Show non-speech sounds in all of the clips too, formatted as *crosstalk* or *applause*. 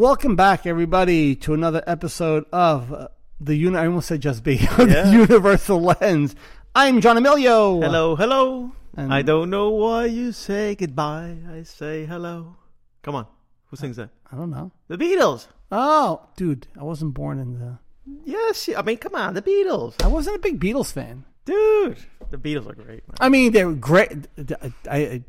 Welcome back, everybody, to another episode of the uni- I almost said just be *laughs* Yeah. Universal Lens. I'm John Emilio. Hello, hello. And- I don't know why you say goodbye. I say hello. Come on. Who sings that? I don't know. The Beatles. Oh, dude, I wasn't born in the. Yes. I mean, come on. The Beatles. I wasn't a big Beatles fan. Dude. The Beatles are great, man. I mean, they were great. I, I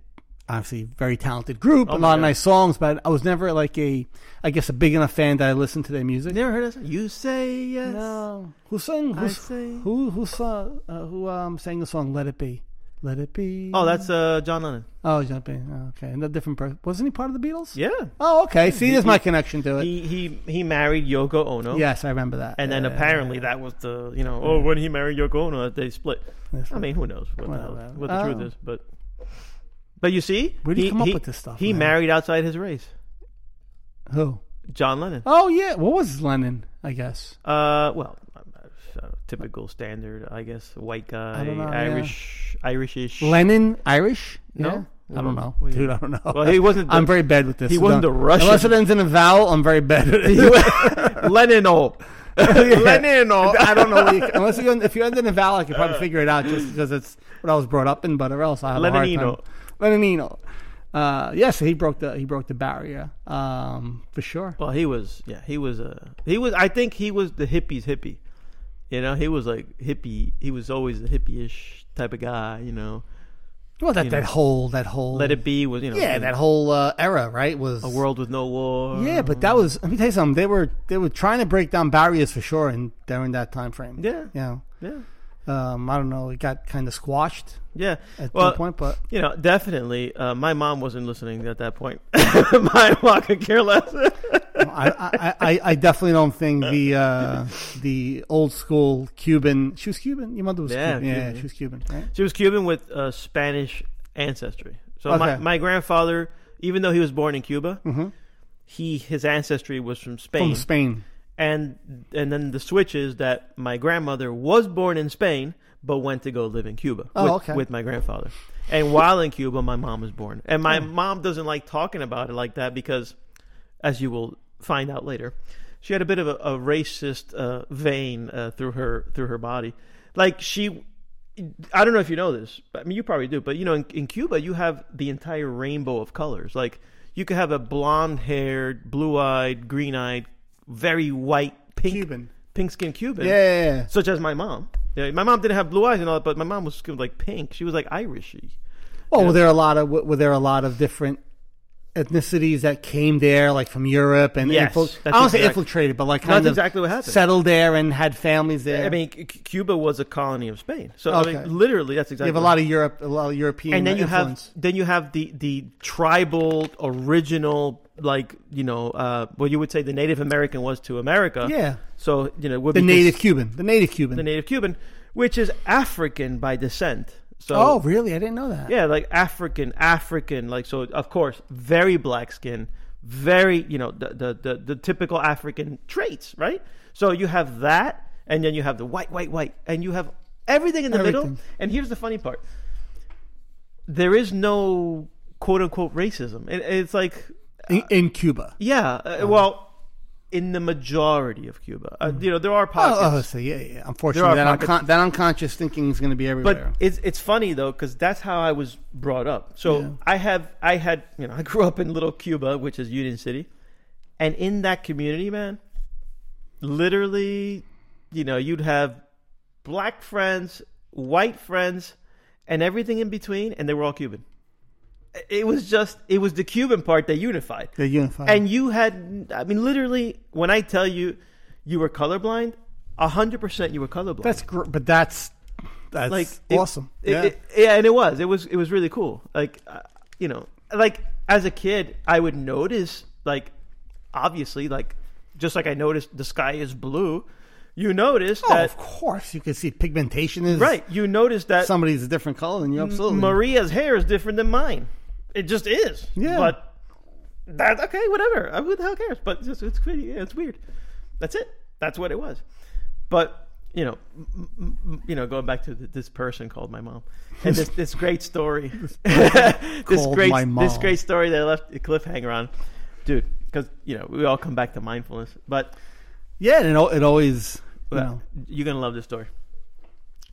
obviously very talented group, Oh a lot of nice songs, but I was never like a, I guess, a big enough fan that I listened to their music. Never heard of this? You say yes. No, who sang? I say. who who saw, uh, who um sang the song "Let It Be"? Let it be. Oh, that's uh, John Lennon. Oh, John Payne. Oh, okay, and a different person. Wasn't he part of the Beatles? Yeah. Oh, okay. See, He- there's my connection to it. He he he married Yoko Ono. yes, I remember that. And then Yeah, apparently that was the you know oh when he married Yoko Ono they split. I mean who knows what the, hell, what the oh. truth is, but but you see, Where do you he, come up he- with this stuff, He man? married outside his race. who? John Lennon. Oh yeah, what was Lennon? I guess. Uh, well, uh, typical standard, I guess. White guy, know, yeah. Irish, Irishish. Lennon Irish? No? Yeah? I don't know, What do you- dude. I don't know. Well, he wasn't. The, I'm very bad with this. he wasn't the Russian. Unless it ends in a vowel, I'm very bad at it. *laughs* Lennon. Lennon. *laughs* *laughs* I don't know. You, unless you if you end in a vowel, I could probably figure it out just because it's what I was brought up in. But or else I have a hard time. Lenonino. Uh, yes, he broke the he broke the barrier um, for sure. Well, he was. Yeah, he was. Uh, he was. I think he was the hippies hippie. You know, he was like hippie. He was always a hippie-ish type of guy. You know, Well, that you that know. whole that whole Let It Be was. You know, yeah that whole uh, era right was a world with no war. Yeah, but that was. Let me tell you something. They were they were trying to break down barriers for sure, and during that time frame. Yeah. Know, Yeah. Um, I don't know. It got kind of squashed Yeah. at Well, point, but You know, definitely. Uh, my mom wasn't listening at that point. *laughs* my mom could care less. I, I, I, I definitely don't think the uh, the old school Cuban. She was Cuban. Your mother was Yeah, Cuban. Yeah, she was Cuban. Right? she was Cuban with uh, Spanish ancestry. So my, Okay. my grandfather, even though he was born in Cuba, he his ancestry was from Spain. Mm-hmm. From Spain. And and then the switch is that my grandmother was born in Spain but went to go live in Cuba Oh, with, okay. with my grandfather. And while in Cuba, my mom was born. And my mom doesn't like talking about it like that because, as you will find out later, she had a bit of a, a racist uh, vein uh, through her through her body. Like she, I don't know if you know this. But, I mean, you probably do. But you know, in, in Cuba, you have the entire rainbow of colors. Like you could have a blonde-haired, blue-eyed, green-eyed, very white, pink, Cuban. pink-skinned Cuban Yeah, yeah, yeah. such as my mom. Yeah, my mom didn't have blue eyes and all that, but my mom was skin- like pink. She was like Irishy. Well, were there a lot of were there a lot of different ethnicities that came there, like from Europe and Yes, infil- that's I don't say infiltrated, but like That's kind of exactly what happened. settled there and had families there. I mean, C- Cuba was a colony of Spain, so I mean, literally, that's exactly. you have a lot of Europe, a lot of European and then you influence. have then you have the the tribal original like you know uh, what you would say the Native American was to America. yeah, So you know would the native Cuban, the native Cuban. the native Cuban, which is African by descent. So oh, really? I didn't know that. Yeah, like African, African, like so. Of course, very black skin, very you know the the the, the typical African traits, right? So you have that, and then you have the white, white, white, and you have everything in the middle. And here's the funny part: there is no quote unquote racism. It, it's like in, in Cuba. yeah, uh, well, in the majority of Cuba, uh, you know, there are Oh, pockets. oh, so yeah, yeah. Unfortunately, that, uncon- that unconscious thinking is going to be But everywhere. it's it's funny though because that's how I was brought up. So Yeah. I have I had you know I grew up in Little Cuba, which is Union City, and in that community, man, literally, you know, you'd have black friends, white friends, and everything in between, and they were all Cuban. It was just it was the Cuban part that unified. They're unified. And you had, I mean, literally, when I tell you you were colorblind, hundred percent you were colorblind. that's gr- but that's that's like awesome. it- yeah. it- yeah, and it was. It was. It was really cool. Like, uh, you know, like as a kid, I would notice, like, obviously, like, just like I noticed the sky is blue. You notice oh, that, of course, you can see pigmentation is right? You notice that Somebody's a different color than you. Absolutely. Maria's hair is different than mine. It just is. Yeah. But that's okay, whatever. Uh, Who the hell cares? But it's just, it's pretty. Yeah, it's weird. That's it. That's what it was. But you know, m- m- you know, going back to th this person called my mom, and this this great story, *laughs* this *laughs* great this great story that I left a cliffhanger on, dude. because you know we all come back to mindfulness. But Yeah, and it, it always, you well, know, you're gonna love this story.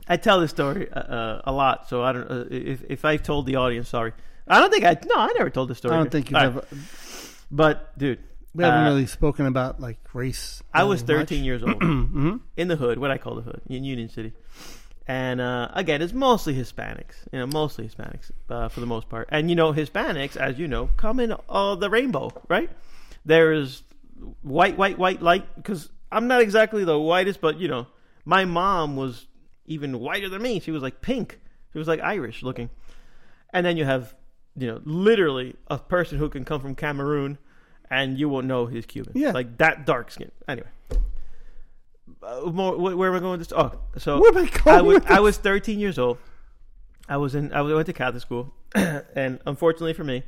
I tell this story uh, uh, a lot, so I don't. Uh, if if I told the audience, sorry, I don't think I. No, I never told the story. I don't think you've All ever. But dude, We haven't uh, really spoken about like race. I was 13 much. years old *clears throat* hmm in the hood, what I call the hood, in Union City. And uh, again, it's mostly Hispanics, you know, mostly Hispanics uh, for the most part. And you know, Hispanics, as you know, come in uh, the rainbow, right? There's white, white, white, light. Because I'm not exactly the whitest, but you know, my mom was even whiter than me. She was like pink. She was like Irish looking. And then you have, you know, literally a person who can come from Cameroon, and you won't know he's Cuban. Yeah. like that dark skin. Anyway. Uh, more, wh- where am I going with this? Oh, so Where am I going I was, I was 13 years old. I was in. I went to Catholic school, *clears throat* and unfortunately for me,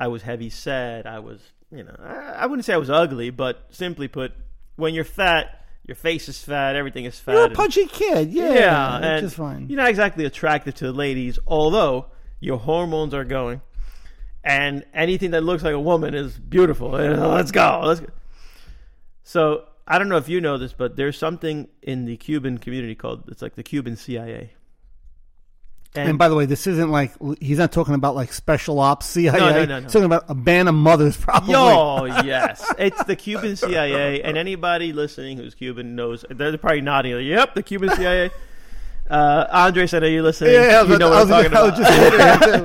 I was heavy set. I was, you know, I, I wouldn't say I was ugly, but simply put, when you're fat, your face is fat, everything is fat. You're a and- punchy kid. Yeah, yeah, which and is fine. You're not exactly attractive to the ladies, although your hormones are going, and anything that looks like a woman is beautiful. And, *laughs* let's go. Let's go. So I don't know if you know this, but there's something in the Cuban community called it's like the Cuban CIA. And, by the way, this isn't like he's not talking about like special ops CIA. No, no, no, no. He's talking about a band of mothers, probably. Oh *laughs* yes, it's the Cuban CIA, and anybody listening who's Cuban knows they're probably nodding. Yep, the Cuban CIA. Uh, Andres, I know you're listening. Yeah, I you know what I'm talking was- I was just thinking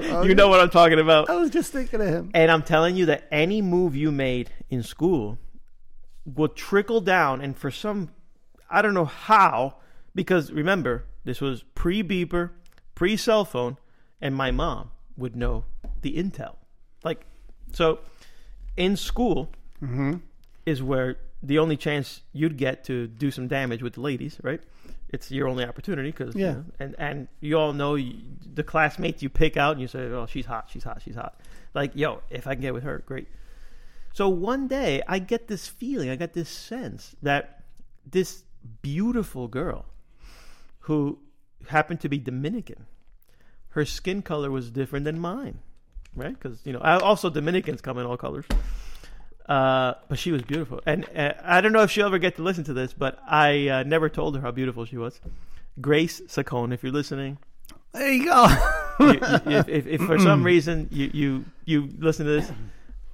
about. *laughs* you know what I'm talking about. I was just thinking of him. And I'm telling you that any move you made in school will trickle down, and for some, I don't know how, because remember, this was pre beeper, pre cell phone, and my mom would know the intel. Like, so in school is where the only chance you'd get to do some damage with the ladies, right? It's your only opportunity because, Yeah. and and you all know you, the classmates you pick out and you say, oh, she's hot, she's hot, she's hot. Like, yo, if I can get with her, great. So one day I get this feeling, I get this sense that this beautiful girl who happened to be Dominican, her skin color was different than mine, right? Because, you know, also Dominicans come in all colors. Uh, but she was beautiful. And uh, I don't know if she'll ever get to listen to this, but I uh, never told her how beautiful she was. Grace Sacone, if you're listening, There you go. *laughs* you, you, if, if, if for some reason you, you, you listen to this,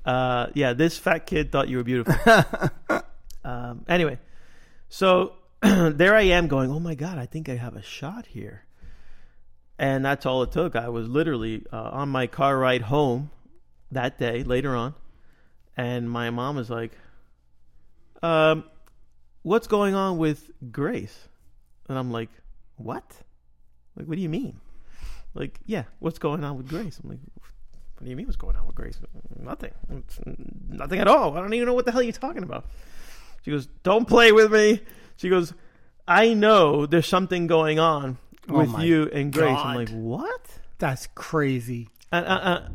uh, yeah, this fat kid thought you were beautiful. *laughs* um, anyway, so *clears throat* there I am going, oh my God, I think I have a shot here. And that's all it took. I was literally uh, on my car ride home that day later on. And my mom was like, um, what's going on with Grace? And I'm like, what? Like, what do you mean? Like, yeah, what's going on with Grace? I'm like, what do you mean what's going on with Grace? Nothing. It's nothing at all. I don't even know what the hell you're talking about. She goes, don't play with me. She goes, I know there's something going on Oh with my you and Grace. I'm like, what? That's crazy. And, uh, uh,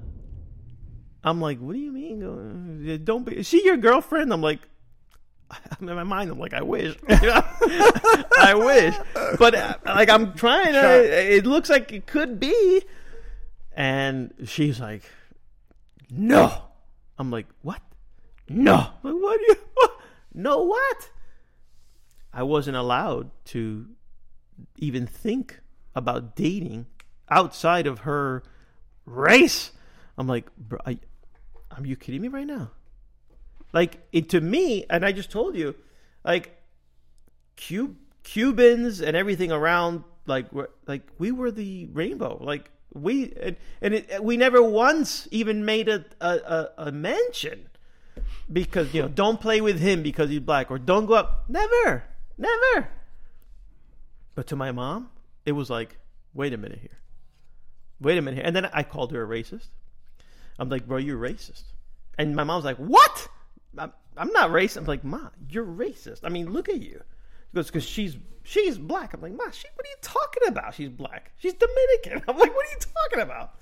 I'm like, what do you mean? Don't be. Is she your girlfriend? I'm like, I'm *laughs* in my mind. I'm like, I wish. *laughs* *laughs* I wish. But uh, like, I'm trying to. It looks like it could be. And she's like, no. I'm like, what? No. I'm like, what do you? What? No, what? I wasn't allowed to even think about dating outside of her race. I'm like, bro, I, are you kidding me right now? Like it to me, and I just told you, like, Cub- Cubans and everything around, like, like we were the rainbow. Like we and, and it, we never once even made a a a mention because you know don't play with him because he's black or don't go up. Never, never. But to my mom, it was like, wait a minute here. Wait a minute here. And then I called her a racist. I'm like, bro, you're racist. And my mom's like, what? I'm, I'm not racist. I'm like, ma, you're racist. I mean, look at you. She goes, because she's she's black. I'm like, ma, she, what are you talking about? She's black. She's Dominican. *laughs* I'm like, what are you talking about?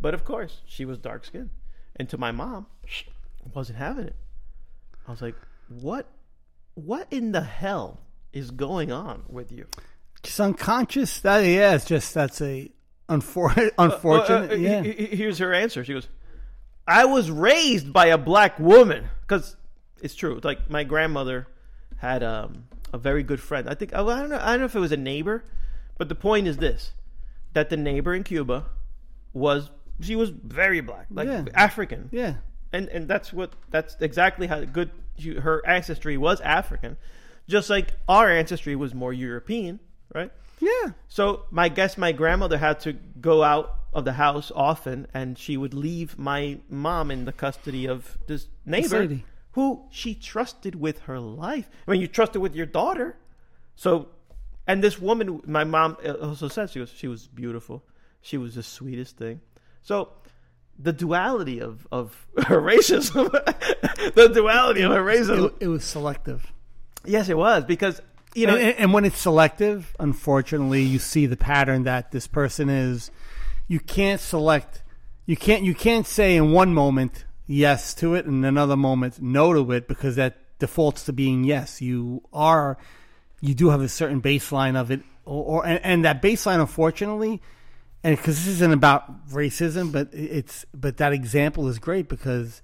But of course, she was dark skinned. And to my mom, wasn't having it. I was like, what what in the hell is going on with you? Just unconscious. That yeah, it's just that's a unfor- *laughs* unfortunate. Uh, uh, yeah. he- he- Here's her answer. She goes, "I was raised by a black woman because it's true. Like my grandmother had um, a very good friend. I think I don't know. I don't know if it was a neighbor, but the point is this: that the neighbor in Cuba was she was very black, like Yeah. African, Yeah. and and that's what that's exactly how good she, her ancestry was African, just like our ancestry was more European, right? Yeah. So my guess my grandmother had to go out of the house often, and she would leave my mom in the custody of this neighbor who she trusted with her life. I mean, you trusted with your daughter, so. And this woman, my mom uh, also said she was she was beautiful. She was the sweetest thing. So the duality of of *laughs* her racism, *laughs* the duality of her racism. It, it was selective. yes, it was because you know and, and when it's selective, unfortunately, you see the pattern that this person is. You can't select. You can't. You can't say in one moment yes to it, and another moment no to it, because that defaults to being yes. You are. You do have a certain baseline of it, or, or and, and that baseline, unfortunately, and because this isn't about racism, but it's but that example is great because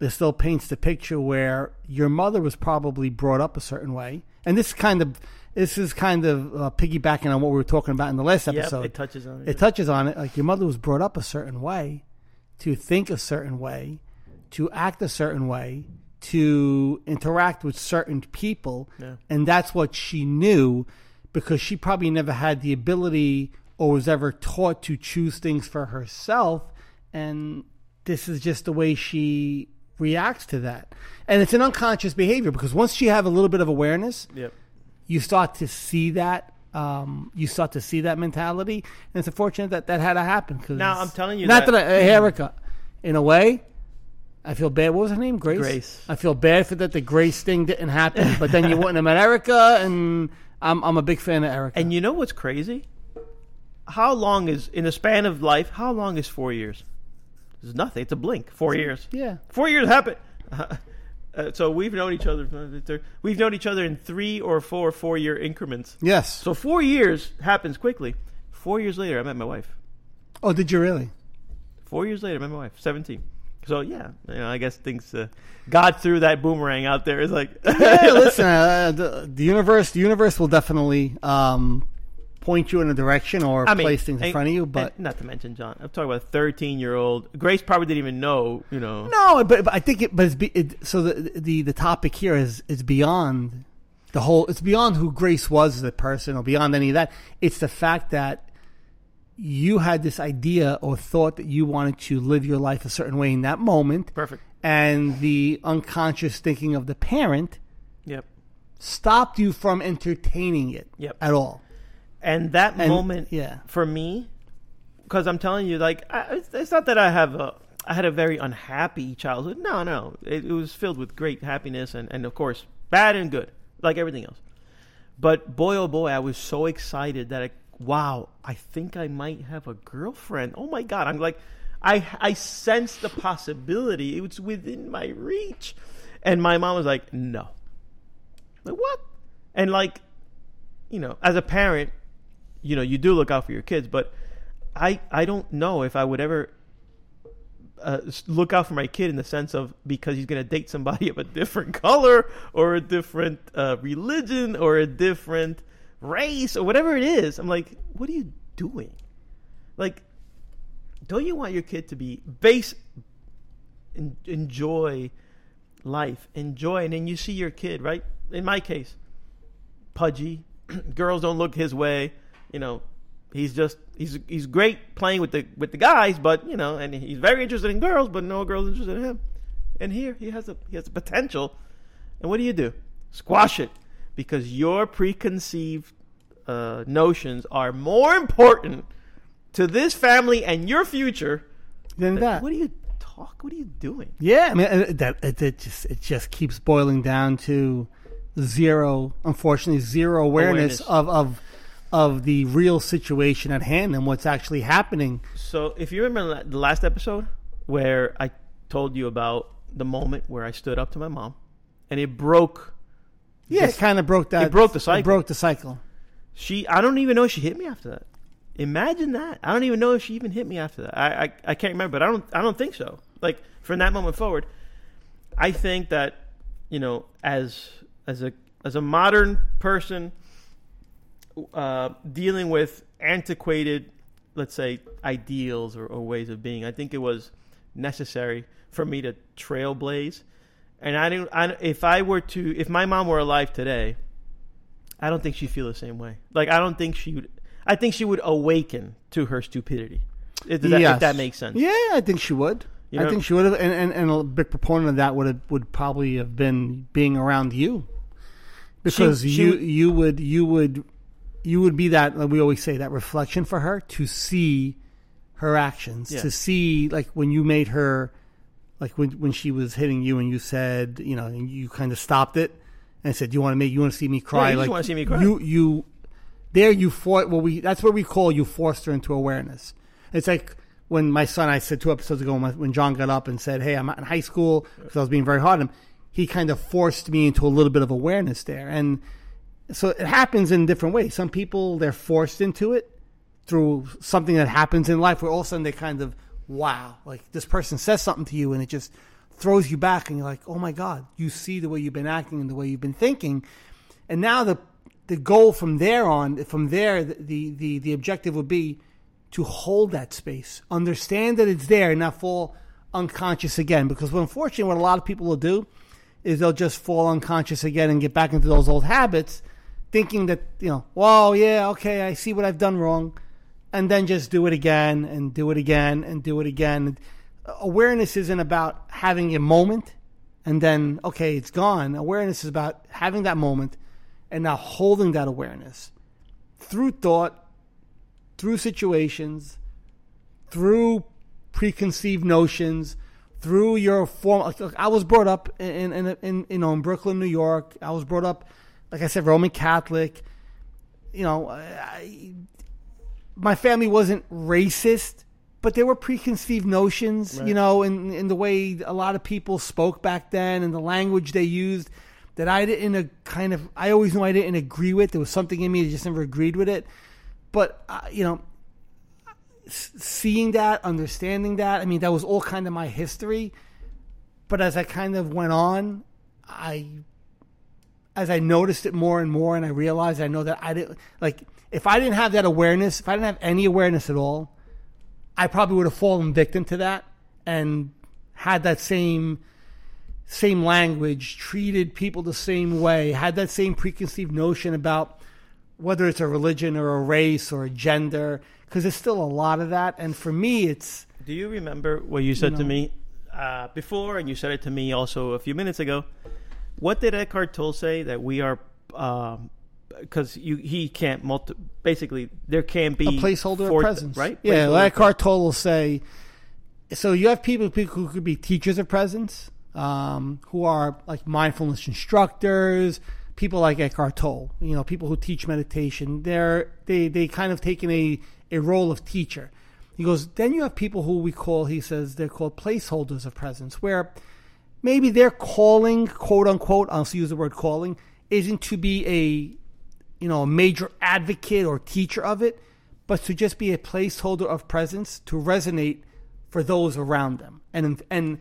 it still paints the picture where your mother was probably brought up a certain way, and this kind of this is kind of uh, piggybacking on what we were talking about in the last yep, episode. it touches on it. it touches on it. Like your mother was brought up a certain way, to think a certain way, to act a certain way, to interact with certain people, Yeah. and that's what she knew because she probably never had the ability or was ever taught to choose things for herself and this is just the way she reacts to that and it's an unconscious behavior because once you have a little bit of awareness Yep. You start to see that um, you start to see that mentality and it's unfortunate that that had to happen because Now, I'm telling you not that- that, I, Erica in a way I feel bad. What was her name? Grace. Grace. I feel bad for that. The Grace thing didn't happen, but then you wouldn't have met Erica, and I'm I'm a big fan of Erica. And you know what's crazy? How long is in the span of life? How long is four years? It's nothing. It's a blink. Four years. yeah, Four years happen. *laughs* Uh, so we've known each other. We've known each other in three or four four year increments. yes. So four years happens quickly. Four years later, I met my wife. oh, did you really? Four years later, I met my wife. Seventeen. So yeah, you know, I guess things. Uh, God threw that boomerang out there. It's like, *laughs* Yeah, listen, uh, the, the universe, the universe will definitely um, point you in a direction or I mean, place things in and- front of you. But not to mention John. I'm talking about a 13 year old. Grace probably didn't even know. You know. no, but, but I think it. But it's be, it, so the the the topic here is is beyond the whole. It's beyond who Grace was as a person, or beyond any of that. It's the fact that you had this idea or thought that you wanted to live your life a certain way in that moment, Perfect. and the unconscious thinking of the parent Yep. stopped you from entertaining it Yep. at all. And that And- moment, yeah. for me, because I'm telling you, like, I, it's, it's not that I have a, I had a very unhappy childhood. No, no, it, it was filled with great happiness and, and of course, bad and good, like everything else. But boy, oh boy, I was so excited that I, wow, I think I might have a girlfriend. Oh my god, I'm like, I, I sensed the possibility. It was within my reach, and my mom was like, no, like what? And like, you know, as a parent, you know, you do look out for your kids, but I I don't know if I would ever uh, look out for my kid in the sense of because he's going to date somebody *laughs* of a different color or a different uh, religion or a different race or whatever it is. I'm like, what are you doing? Like, don't you want your kid to be base en- enjoy life, enjoy, and then you see your kid right. In my case, pudgy. *clears throat* Girls don't look his way. You know, he's just he's he's great playing with the with the guys, but you know, and he's very interested in girls, but no girls interested in him. And here he has a he has a potential. And what do you do? Squash it because your preconceived uh, notions are more important to this family and your future. Than that. What do you talk? What are you doing? Yeah, I mean uh, that it, it just it just keeps boiling down to zero. Unfortunately, zero awareness, Awareness. of of of the real situation at hand and what's actually happening. So, if you remember the last episode where I told you about the moment where I stood up to my mom and it broke, Yeah, This- it kind of broke that. it broke the cycle. broke the cycle. she I don't even know if she hit me after that. Imagine that. I don't even know if she even hit me after that. I I, I can't remember, but I don't I don't think so. Like from that moment forward, I think that you know, as as a as a modern person uh, dealing with antiquated, let's say, ideals or, or ways of being, I think it was necessary for me to trailblaze. And I didn't. I, if I were to, if my mom were alive today, I don't think she'd feel the same way. Like I don't think she would. I think she would awaken to her stupidity. If that, Yes. if that makes sense. Yeah, I think she would. You I think she would have, and, and, and a big proponent of that would have, would probably have been being around you, because She- she you you would you would you would be that like we always say that reflection for her to see her actions, Yeah. to see like when you made her, like when when she was hitting you and you said you know and you kind of stopped it and said you want to make you want to see me cry you just like wanna see me cry. you you there you fought well we that's what we call you forced her into awareness it's like when my son i said two episodes ago when, when john got up and said hey i'm in high school because i was being very hard on him he kind of forced me into a little bit of awareness there and so it happens in different ways. Some people they're forced into it through something that happens in life where all of a sudden they kind of wow like this person says something to you and it just throws you back and you're like oh my god you see the way you've been acting and the way you've been thinking. And now the the goal from there on from there the the the, the objective would be to hold that space understand that it's there and not fall unconscious again. Because unfortunately what a lot of people will do is they'll just fall unconscious again and get back into those old habits thinking that you know well yeah okay i see what i've done wrong and then just do it again and do it again and do it again. Awareness isn't about having a moment and then okay it's gone. Awareness is about having that moment and now holding that awareness. Through thought through situations through preconceived notions through your form i was brought up in, in, in, you know in brooklyn new york. I was brought up like i said roman catholic you know I, my family wasn't racist but there were preconceived notions you know in, in the way a lot of people spoke back then and the language they used that i didn't uh, kind of i always knew i didn't agree with. There was something in me that just never agreed with it. But uh, you know seeing that understanding that i mean that was all kind of my history. But as i kind of went on i as i noticed it more and more and i realized i know that i didn't like if i didn't have that awareness if i didn't have any awareness at all i probably would have fallen victim to that and had that same same language treated people the same way had that same preconceived notion about whether it's a religion or a race or a gender because there's still a lot of that and for me it's Do you remember what you said to me uh, before, and you said it to me also a few minutes ago? What did Eckhart Tolle say that we are? Because you he can't multi. Basically, there can be a placeholder of presence, right? Yeah, like Eckhart Tolle will say. So you have people, people who could be teachers of presence, um, who are like mindfulness instructors, people like Eckhart Tolle. You know, people who teach meditation. They're they they kind of taken a a role of teacher. He goes. Then you have people who we call. He says they're called placeholders of presence, where maybe their calling, quote unquote, I'll use the word calling, isn't to be a you know, a major advocate or teacher of it, but to just be a placeholder of presence to resonate for those around them and and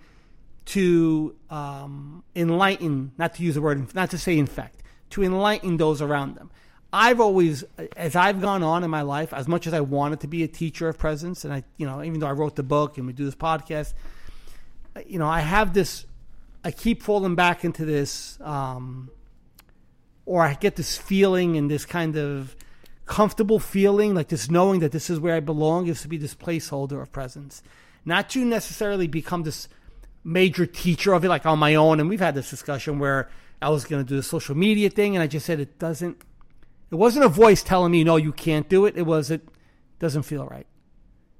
to um, enlighten, not to use the word, not to say infect, to enlighten those around them. I've always, as I've gone on in my life, as much as I wanted to be a teacher of presence, and I, you know, even though I wrote the book and we do this podcast, you know, I have this, I keep falling back into this, um, or I get this feeling and this kind of comfortable feeling, like this knowing that this is where I belong, is to be this placeholder of presence, not to necessarily become this major teacher of it, like on my own. And we've had this discussion where I was going to do the social media thing, and I just said it doesn't. It wasn't a voice telling me no, you can't do it. It was it doesn't feel right.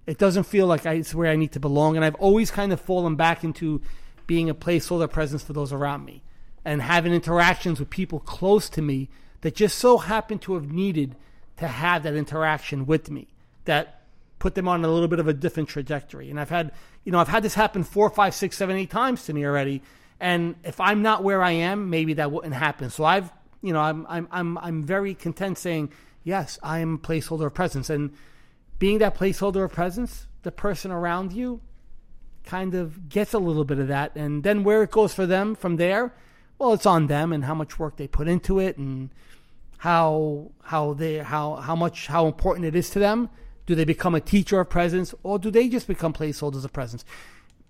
It doesn't feel like I, it's where I need to belong, and I've always kind of fallen back into being a placeholder presence for those around me, and having interactions with people close to me that just so happen to have needed to have that interaction with me that put them on a little bit of a different trajectory. And I've had, you know, I've had this happen four, five, six, seven, eight times to me already. And if I'm not where I am, maybe that wouldn't happen. So I've, you know, I'm, I'm, I'm, I'm very content saying, yes, I am a placeholder of presence. And being that placeholder of presence, the person around you kind of gets a little bit of that. And then where it goes for them from there, well, it's on them and how much work they put into it and how how they how how much how important it is to them. Do they become a teacher of presence or do they just become placeholders of presence?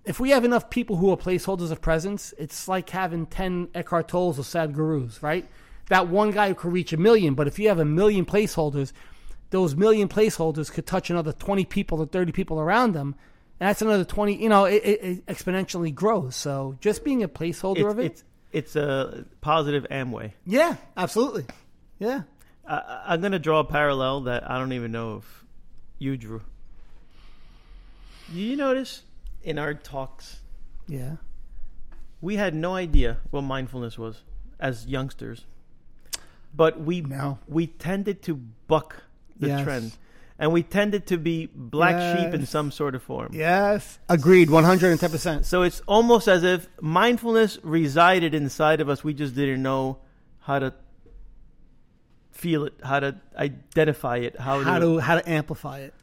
If we have enough people who are placeholders of presence, it's like having 10 Eckhart Tolles or Sadhgurus, right? That one guy who could reach a million, but if you have a million placeholders, those million placeholders could touch another 20 people or 30 people around them. That's another 20, you know, it, it, it exponentially grows. So just being a placeholder It's, of it. it's it's a positive Amway. yeah, absolutely. Yeah. I, I'm going to draw a parallel that I don't even know if you drew. You notice in our talks, Yeah. we had no idea what mindfulness was as youngsters, but we No. we tended to buck the Yes. trend, and we tended to be black sheep in some sort of form. Yes. Agreed. 110%. So it's almost as if mindfulness resided inside of us. We just didn't know how to feel it, how to identify it, how, How to how to amplify it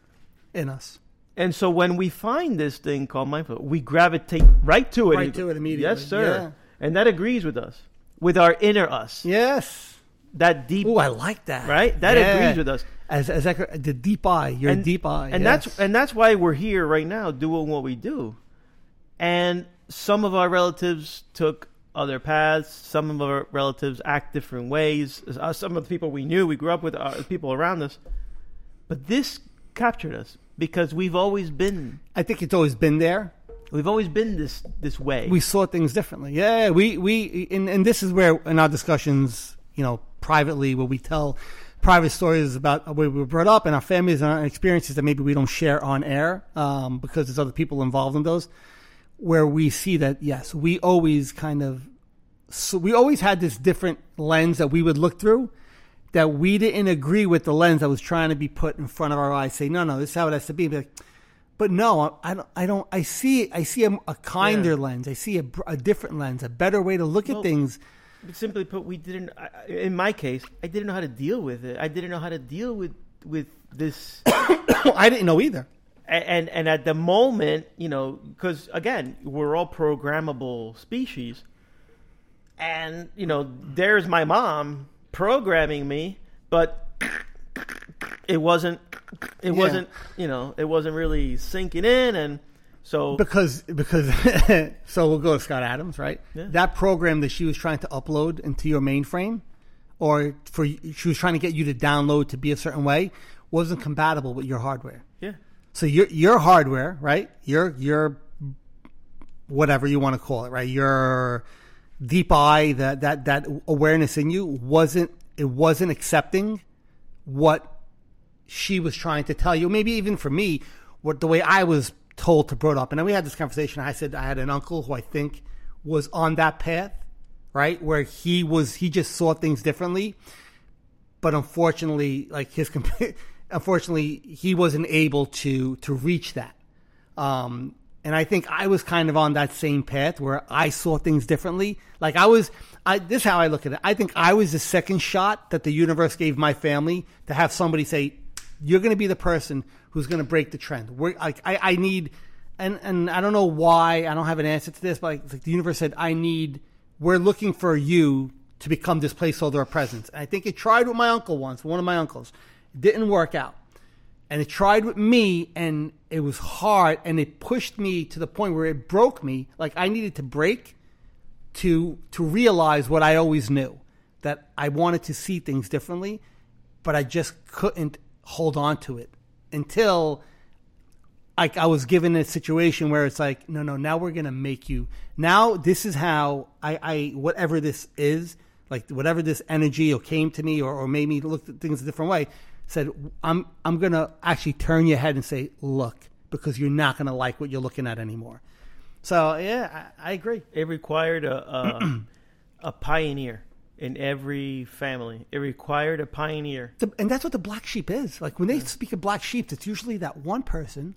in us. And so when we find this thing called mindfulness, we gravitate right to it. Right to it immediately. Yes, sir. And that agrees with us, with our inner us. Yes. That deep, Oh, I like that. right? That Yeah. agrees with us. As as the deep eye, your and, deep eye, and yes. that's and that's why we're here right now doing what we do. And some of our relatives took other paths. Some of our relatives act different ways. Uh, Some of the people we knew, we grew up with, are people around us. But this captured us because we've always been I think it's always been there. we've always been this this way. We saw things differently. Yeah, we we and, and this is where in our discussions, you know, privately, where we tell private stories about where we were brought up and our families and our experiences that maybe we don't share on air um, because there's other people involved in those. Where we see that, yes, we always kind of, so we always had this different lens that we would look through. That we didn't agree with the lens that was trying to be put in front of our eyes. Say, no, no, this is how it has to be. Like, but no, I don't. I don't. I see. I see a, a kinder Yeah. lens. I see a, a different lens, a better way to look at things. But simply put, we didn't. I- in my case, I didn't know how to deal with it. I didn't know how to deal with with this. *coughs* I didn't know either. And and at the moment, you know, because again, we're all programmable species, and you know, there's my mom programming me, but it wasn't. It Yeah. wasn't. You know, it wasn't really sinking in, and so because because *laughs* so we'll go to Scott Adams, right? Yeah. That program that she was trying to upload into your mainframe, or for she was trying to get you to download to be a certain way, wasn't compatible with your hardware. yeah, So your your hardware, right? Your your whatever you want to call it, right? Your deep eye, that that that awareness in you wasn't it wasn't accepting what she was trying to tell you. Maybe even for me, what the way I was told to up. And then we had this conversation. I said I had an uncle who I think was on that path, right? Where he was he just saw things differently but unfortunately, like his, *laughs* unfortunately, he wasn't able to to reach that. Um, and I think I was kind of on that same path where I saw things differently. Like I was, I this is how I look at it. I think I was the second shot that the universe gave my family to have somebody say, "You're going to be the person who's going to break the trend." We're like, I, I need, and and I don't know why I don't have an answer to this, but like, like the universe said, I need. We're looking for you to become this placeholder of presence. And I think it tried with my uncle once, one of my uncles. It didn't work out. And it tried with me and it was hard and it pushed me to the point where it broke me. Like I needed to break to to realize what I always knew. That I wanted to see things differently, but I just couldn't hold on to it until like I was given a situation where it's like, no, no, now we're gonna make you. Now this is how I, I whatever this is, like whatever this energy or came to me or, or made me look at things a different way, said I'm I'm gonna actually turn your head and say, look, because you're not gonna like what you're looking at anymore. So yeah, I, I agree. it required a a, *clears throat* a pioneer in every family. It required a pioneer. The, and that's what the black sheep is. Like when they speak of black sheep, it's usually that one person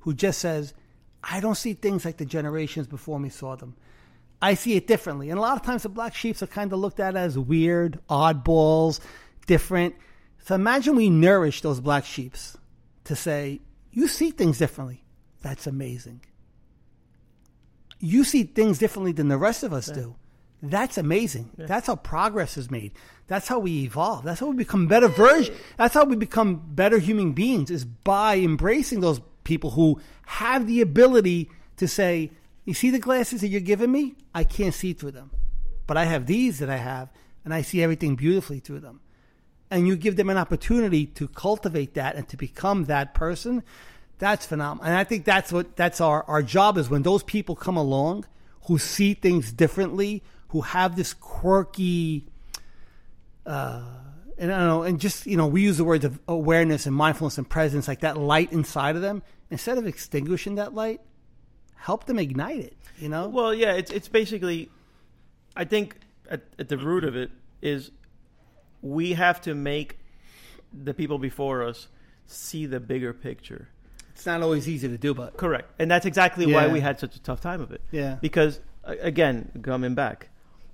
who just says, I don't see things like the generations before me saw them. I see it differently. And a lot of times the black sheeps are kind of looked at as weird, oddballs, different. So imagine we nourish those black sheeps to say, you see things differently. That's amazing. You see things differently than the rest of us do. That's amazing. That's how progress is made. That's how we evolve. That's how we become better version. That's how we become better human beings is by embracing those people who have the ability to say, "You see the glasses that you're giving me? I can't see through them, but I have these that I have, and I see everything beautifully through them." And you give them an opportunity to cultivate that and to become that person. That's phenomenal. And I think that's what that's our our job is when those people come along who see things differently, who have this quirky uh, and I don't know, and just you know, we use the words of awareness and mindfulness and presence, like that light inside of them. Instead of extinguishing that light, help them ignite it. You know, Well, yeah, it's it's basically, I think at, at the root of it is we have to make the people before us see the bigger picture. it's not always easy to do, but Correct, and that's exactly why we had such a tough time of it. yeah, Because again, coming back,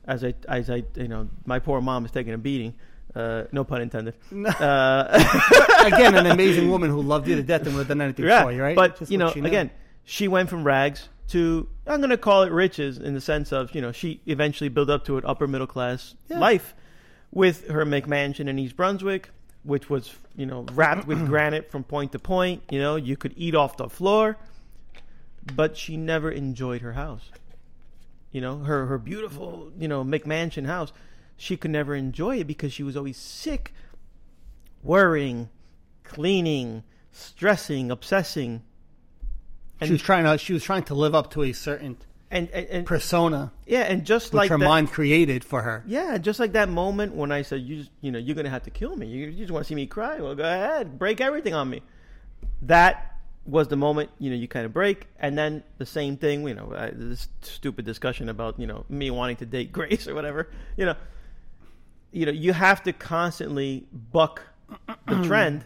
as I as I you know, my poor mom is taking a beating. Uh, no pun intended. *laughs* Uh, again, an *laughs* amazing woman who loved you to death and would have done anything yeah, for you, right? But Just you know, she again, she went from rags to I'm going to call it riches in the sense of you know she eventually built up to an upper middle class Yeah. life with her McMansion in East Brunswick, which was you know wrapped with *clears throat* granite from point to point. You know, you could eat off the floor, but she never enjoyed her house. You know, her her beautiful you know McMansion house, she could never enjoy it because she was always sick, worrying, cleaning, stressing, obsessing. she was trying to she was trying to live up to a certain and and, and persona yeah, and just which like her that, mind created for her. yeah, just like that moment when I said, "You, just, you know, you're gonna have to kill me. You, you just want to see me cry. Well, go ahead, break everything on me." That was the moment you know you kind of break, and then the same thing. You know, uh, this stupid discussion about you know me wanting to date *laughs* Grace or whatever. You know, you know, you have to constantly buck the *clears throat* trend,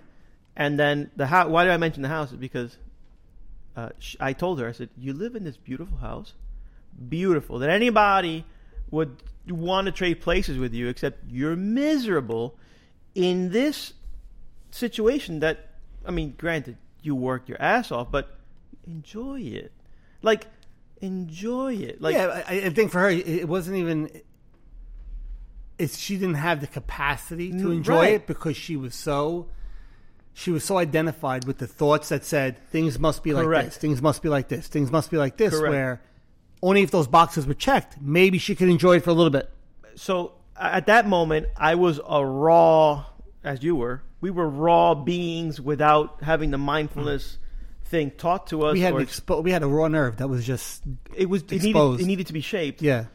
and then the house. Why did I mention the house? Is because uh, I told her I said, "You live in this beautiful house." beautiful that anybody would want to trade places with you except you're miserable in this situation that i mean granted you work your ass off but enjoy it like enjoy it like yeah, I, I think for her, it wasn't even. It's she didn't have the capacity to enjoy right. it because she was so. She was so identified with the thoughts that said things must be like Correct. this, things must be like this, things must be like this. Correct. Where only if those boxes were checked, maybe she could enjoy it for a little bit. so at that moment i was a raw as you were we were raw beings without having the mindfulness thing taught to us We had or expo- we had a raw nerve that was just it was it needed, exposed. it needed to be shaped yeah.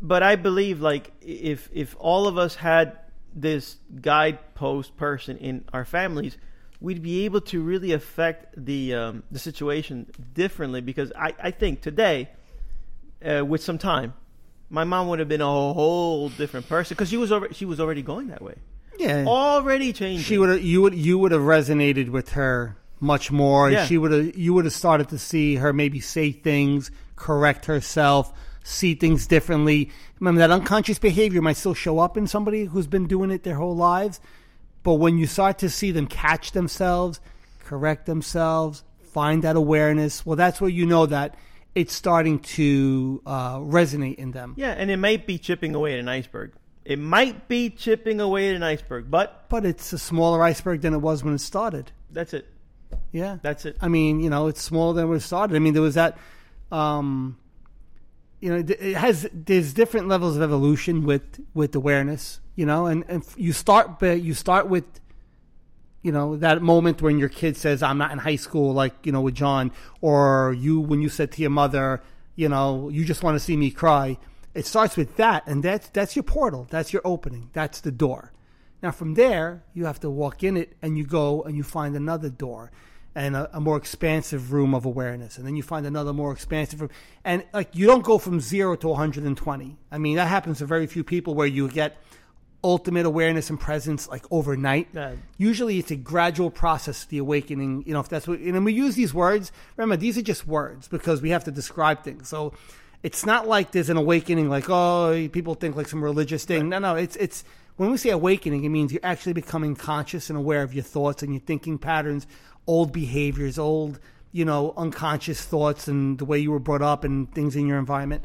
but I believe like if if all of us had this guidepost person in our families, we'd be able to really affect the um, the situation differently. Because I, I think today, uh, with some time, my mom would have been a whole different person because she was already she was already going that way, Yeah. already changing. she would have you would you would have resonated with her much more. Yeah. She would have you would have started to see her maybe say things, correct herself, see things differently. Remember that unconscious behavior might still show up in somebody who's been doing it their whole lives, but when you start to see them catch themselves, correct themselves, find that awareness, well, that's where you know that it's starting to uh, resonate in them. yeah, and it might be chipping away at an iceberg. It might be chipping away at an iceberg, but But it's a smaller iceberg than it was when it started. that's it. Yeah. That's it. I mean, you know, it's smaller than when it started. I mean, there was that, um, you know, it has there's different levels of evolution with with awareness, you know, and and you start but you start with, you know, that moment when your kid says, "I'm not in high school," like you know with John, or you when you said to your mother, you know, you just want to see me cry. It starts with that, and that's that's your portal. That's your opening. That's the door. Now from there, you have to walk in it, and you go and you find another door, and a, a more expansive room of awareness, and then you find another more expansive room, and like you don't go from zero to 120. I mean, that happens to very few people where you get ultimate awareness and presence like overnight. Usually, it's a gradual process. The awakening, you know, if that's what, and we use these words. Remember, these are just words because we have to describe things. So. It's not like there's an awakening, like oh, people think like some religious thing. No, no. It's it's when we say awakening, it means you're actually becoming conscious and aware of your thoughts and your thinking patterns, old behaviors, old you know unconscious thoughts, and the way you were brought up and things in your environment.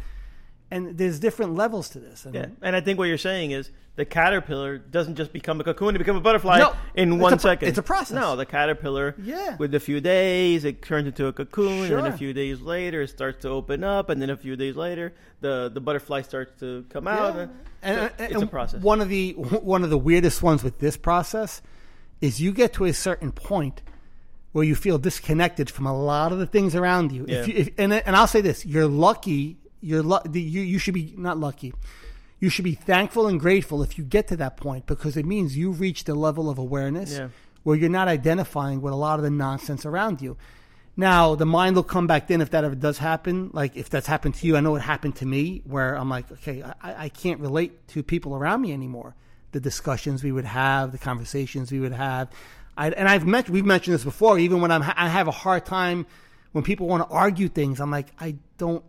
and there's different levels to this. And Yeah, and I think what you're saying is the caterpillar doesn't just become a cocoon to become a butterfly No, in it's a second. it's a process. No, the caterpillar, Yeah. with a few days, it turns into a cocoon, and then a few days later, it starts to open up, and then a few days later, the the butterfly starts to come out. Yeah. and- And, so and- it's a process. One of the one of the weirdest ones with this process is you get to a certain point where you feel disconnected from a lot of the things around you. If Yeah. you if, and and I'll say this: you're lucky. You're lu- you you should be not lucky. You should be thankful and grateful if you get to that point because it means you've reached a level of awareness Yeah. where you're not identifying with a lot of the nonsense around you. Now, the mind will come back in if that ever does happen. Like if that's happened to you, I know it happened to me where I'm like, okay, I, I can't relate to people around me anymore. The discussions we would have, the conversations we would have. I, and I've mentioned, we've mentioned this before, even when I'm, I have a hard time when people want to argue things. I'm like, I don't,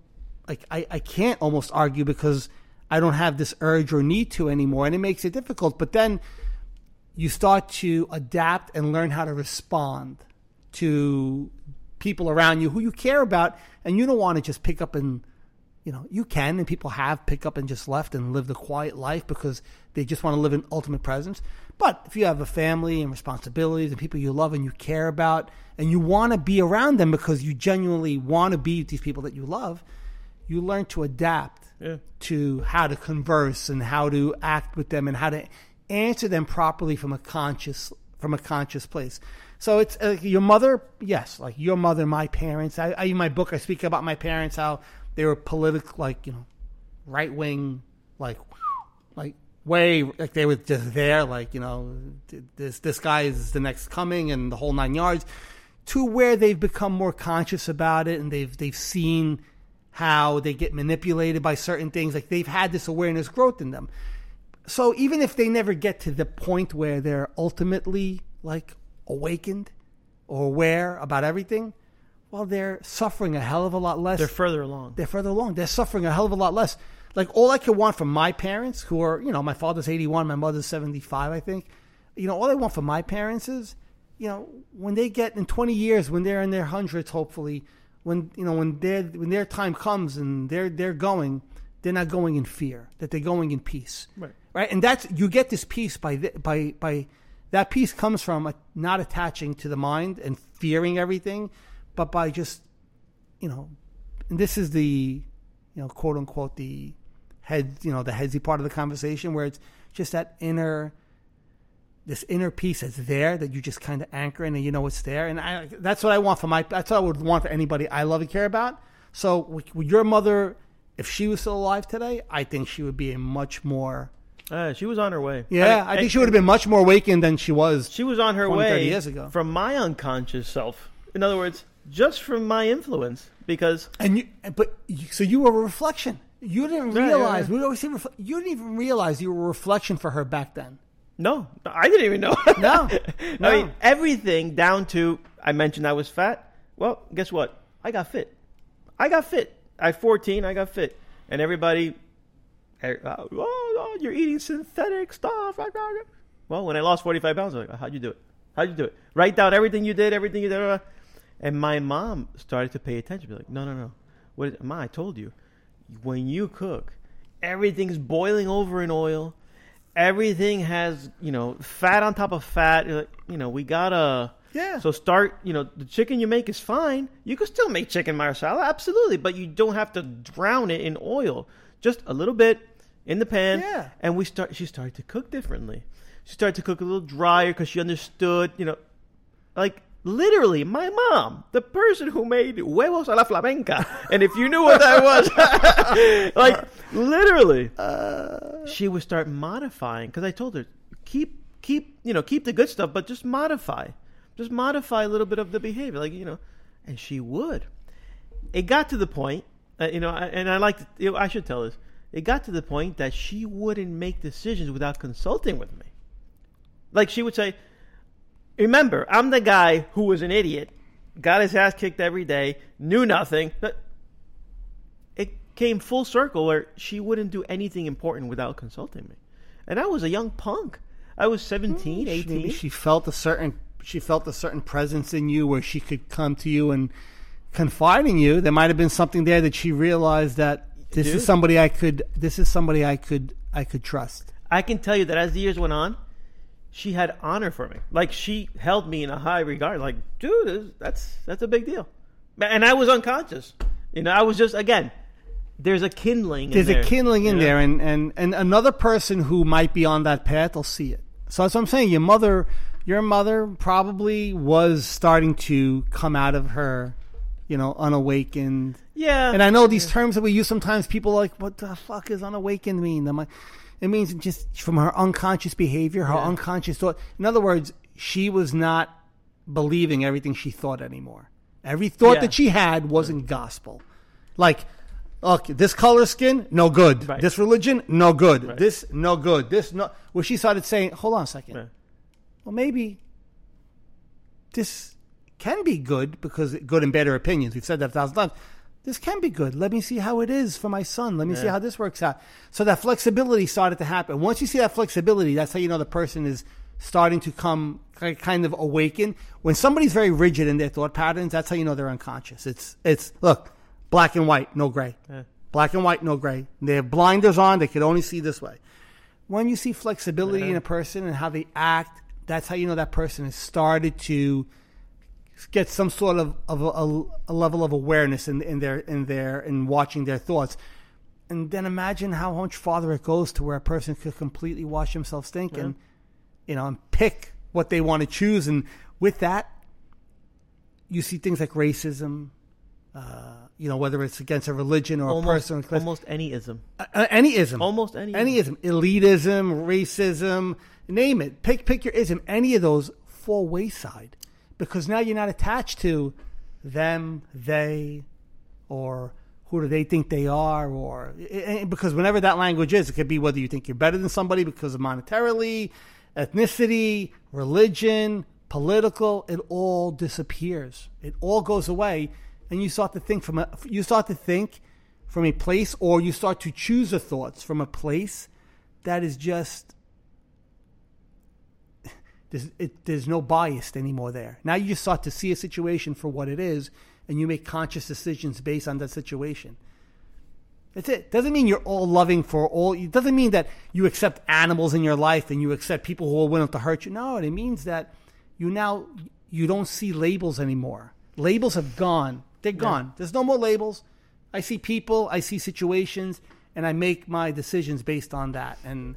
like, I, I can't almost argue because I don't have this urge or need to anymore. And it makes it difficult. But then you start to adapt and learn how to respond to people around you who you care about and you don't want to just pick up and you know you can and people have pick up and just left and lived a quiet life because they just want to live in ultimate presence but if you have a family and responsibilities and people you love and you care about and you want to be around them because you genuinely want to be with these people that you love you learn to adapt Yeah. to how to converse and how to act with them and how to answer them properly from a conscious from a conscious place. So it's uh, your mother, yes, like your mother, my parents. I, I in my book I speak about my parents how they were political, like you know, right wing, like like way like they were just there, like you know, this this guy is the next coming and the whole nine yards. To where they've become more conscious about it and they've they've seen how they get manipulated by certain things. Like they've had this awareness growth in them. So even if they never get to the point where they're ultimately like awakened or aware about everything, well, they're suffering a hell of a lot less. They're further along. they're further along. They're suffering a hell of a lot less. Like all I could want from my parents, who are, you know, my father's 81, my mother's 75, I think. You know, all I want from my parents is, you know, when they get in 20 years, when they're in their hundreds, hopefully, when you know, when their when their time comes and they're they're going, they're not going in fear, that they're going in peace, Right. Right, and that's you get this peace by th- by by that peace comes from not attaching to the mind and fearing everything, but by just you know, and this is the, you know, quote unquote the head, you know, the headsy part of the conversation where it's just that inner, this inner peace that's there that you just kind of anchor in and you know it's there. And I, that's what I want for my, that's what I would want for anybody I love and care about. So with, with your mother, if she was still alive today, I think she would be a much more, Uh, she was on her way. yeah, I, think she would have been much more awakened than she was. She was on her 20, way 30 years ago. from my unconscious self. In other words, just from my influence, because And you, but you, so you were a reflection. You didn't Yeah, yeah, realize. yeah. We always refle- you didn't even realize you were a reflection for her back then. No, I didn't even know. No, *laughs* no. I mean everything down to I mentioned I was fat. Well, guess what? I got fit. I got fit. At 14, I got fit, and everybody, eh, uh, oh, oh, you're eating synthetic stuff. Well, when I lost 45 pounds, I was like, how'd you do it? How'd you do it? Write down everything you did, everything you did. And my mom started to pay attention. Be like, no, no, no. What is, Ma, I told you, when you cook, everything's boiling over in oil. Everything has, you know, fat on top of fat. You know, we gotta. Yeah. So start, you know, the chicken you make is fine. You can still make chicken marsala, absolutely, but you don't have to drown it in oil. Just a little bit in the pan. Yeah. And we start. She started to cook differently. She started to cook a little drier because she understood, you know, like literally my mom, the person who made huevos a la flamenca. And if you knew what that was, *laughs* like literally, she would start modifying because I told her keep keep you know keep the good stuff, but just modify, just modify a little bit of the behavior, like you know, and she would. It got to the point, uh, you know, and I like to, you know, I should tell this. It got to the point that she wouldn't make decisions without consulting with me. Like she would say, remember, I'm the guy who was an idiot, got his ass kicked every day, knew nothing. But it came full circle where she wouldn't do anything important without consulting me. And I was a young punk. I was 17, 18. Maybe she felt a certain she felt a certain presence in you where she could come to you and confide in you. There might have been something there that she realized that this Dude. is somebody I could. This is somebody I could. I could trust. I can tell you that as the years went on, she had honor for me. Like she held me in a high regard. Like, dude, that's that's a big deal. And I was unconscious. You know, I was just again. There's a kindling. There's in there, a kindling in know? there, and, and and another person who might be on that path will see it. So that's what I'm saying. Your mother, your mother probably was starting to come out of her, you know, unawakened. Yeah. And I know these terms that we use sometimes. People are like, what the fuck is unawakened mean? I'm like, it means just from her unconscious behavior, her Yeah. unconscious thought. In other words, she was not believing everything she thought anymore. Every thought Yeah. that she had wasn't gospel. Like, okay, this color skin, no good. Right. This religion, no good. Right. This, no good. This, no. Where she started saying, hold on a second. Yeah. Well, maybe this can be good because good and better opinions. We've said that a thousand times. This can be good. Let me see how it is for my son. Let me see how this works out. So that flexibility started to happen. Once you see that flexibility, that's how you know the person is starting to come kind of awaken. When somebody's very rigid in their thought patterns, that's how you know they're unconscious. It's it's look, black and white, no gray. Yeah. Black and white, no gray. They have blinders on. They can only see this way. When you see flexibility in a person and how they act, that's how you know that person has started to get some sort of, of a, a, a level of awareness in, in their in their in watching their thoughts. And then imagine how much farther it goes to where a person could completely watch themselves think and you know and pick what they want to choose. And with that, you see things like racism. Uh, you know, whether it's against a religion or a almost, person, class- almost any ism. uh, any ism, Almost any. any ism, elitism, racism, name it. Pick pick your ism. Any of those fall wayside because now you're not attached to them, they, or who do they think they are, or because whenever that language is, it could be whether you think you're better than somebody because of monetarily, ethnicity, religion, political. It all disappears. It all goes away, and you start to think from a you start to think from a place, or you start to choose the thoughts from a place that is just there's, it, there's no bias anymore there. Now you just start to see a situation for what it is, and you make conscious decisions based on that situation. That's it. Doesn't mean you're all loving for all. It doesn't mean that you accept animals in your life and you accept people who are willing to hurt you. No, it means that you now you don't see labels anymore. Labels have gone. They're gone. There's no more labels. I see people. I see situations, and I make my decisions based on that. And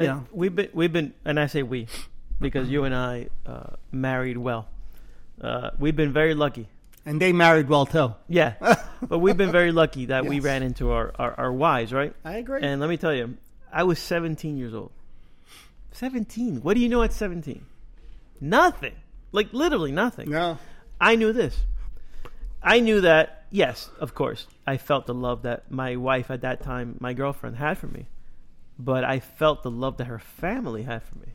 you know, we've been we've been, and I say we, because you and I uh, married well. Uh, we've been very lucky. and they married well too. Yeah, *laughs* but we've been very lucky that we Yes. ran into our, our, our wives, right? I agree. And let me tell you, I was 17 years old. 17. What do you know at 17? Nothing. Like literally nothing. no. I knew this. I knew that, yes, of course, I felt the love that my wife at that time, my girlfriend, had for me. But I felt the love that her family had for me.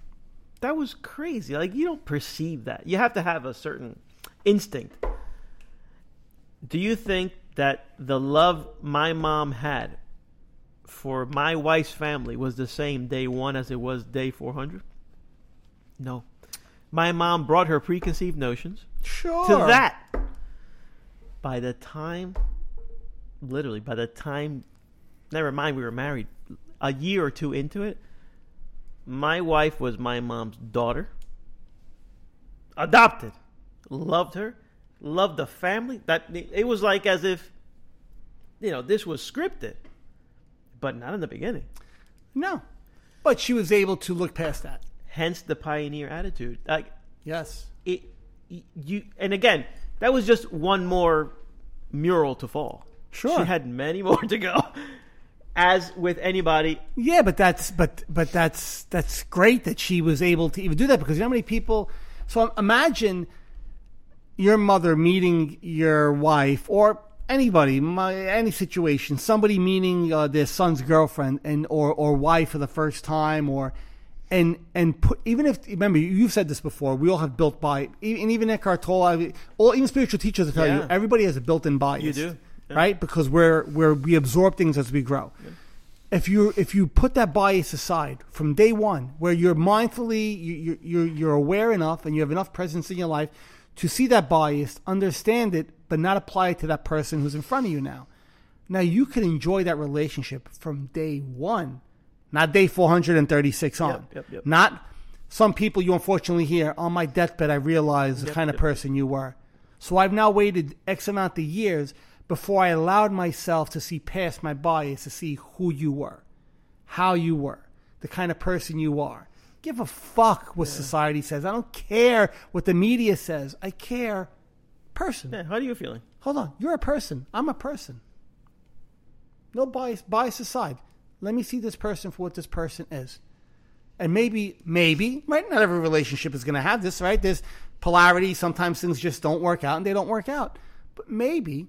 That was crazy. Like, you don't perceive that. You have to have a certain instinct. Do you think that the love my mom had for my wife's family was the same day one as it was day 400? No. My mom brought her preconceived notions Sure. to that. By the time, literally, by the time, never mind, we were married, a year or two into it, my wife was my mom's daughter, adopted, loved her, loved the family. That it was like as if, you know, this was scripted, but not in the beginning. No. But she was able to look past that. Hence the pioneer attitude. Like Yes. it you and again that was just one more mural to fall Sure. she had many *laughs* more to go as with anybody Yeah, but that's but but that's that's great that she was able to even do that because you know how many people. So imagine your mother meeting your wife or anybody, my, any situation, somebody meeting uh, their son's girlfriend and or or wife for the first time or. And and put even if remember you've said this before we all have built by and even Eckhart Tolle all even spiritual teachers will tell you everybody has a built-in bias You do, yeah. right because we're we're we absorb things as we grow if you if you put that bias aside from day one, where you're mindfully you, you, you're you're aware enough and you have enough presence in your life to see that bias, understand it, but not apply it to that person who's in front of you now. Now you can enjoy that relationship from day one, not day 436 on. Yep, yep, yep. Not some people you unfortunately hear on my deathbed. I realized the kind of person you were. So I've now waited X amount of years before I allowed myself to see past my bias to see who you were, how you were, the kind of person you are. Give a fuck what society says. I don't care what the media says. I care person. Yeah, how are you feeling? Hold on. You're a person. I'm a person. No bias, bias aside. Let me see this person for what this person is. And maybe, maybe, right? Not every relationship is going to have this, right? There's polarity. Sometimes things just don't work out and they don't work out. But maybe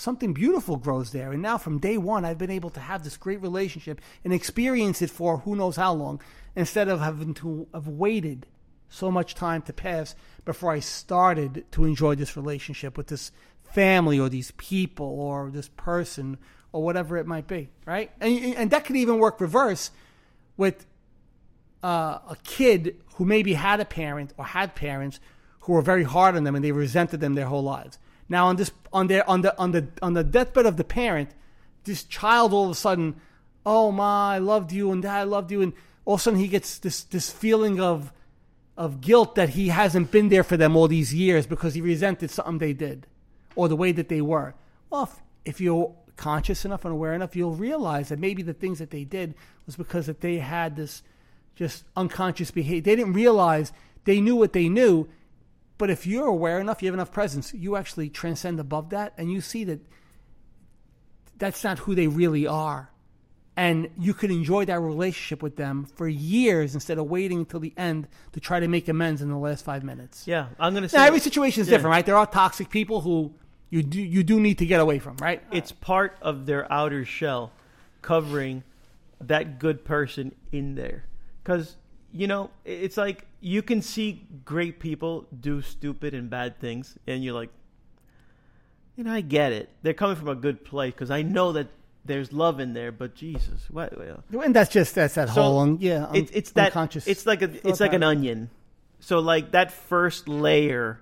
something beautiful grows there. And now from day one, I've been able to have this great relationship and experience it for who knows how long instead of having to have waited so much time to pass before I started to enjoy this relationship with this family or these people or this person or whatever it might be, right? And, and that could even work reverse with uh, a kid who maybe had a parent or had parents who were very hard on them and they resented them their whole lives. Now on this on their on the on the on the deathbed of the parent, this child all of a sudden, oh my, I loved you and I loved you, and all of a sudden he gets this this feeling of of guilt that he hasn't been there for them all these years because he resented something they did or the way that they were. Well, if, if you're conscious enough and aware enough, you'll realize that maybe the things that they did was because that they had this just unconscious behavior. They didn't realize they knew what they knew, but if you're aware enough, you have enough presence, you actually transcend above that and you see that that's not who they really are. And you could enjoy that relationship with them for years instead of waiting until the end to try to make amends in the last five minutes. Yeah, I'm gonna say Now, every situation is Yeah. different, right? There are toxic people who you do you do need to get away from, right? it's part of their outer shell covering that good person in there because you know it's like you can see great people do stupid and bad things and you're like you know i get it they're coming from a good place because i know that there's love in there but jesus what what- and that's just that's that So, whole un, yeah. un- it's it's that it's like a it's like an onion so like that first layer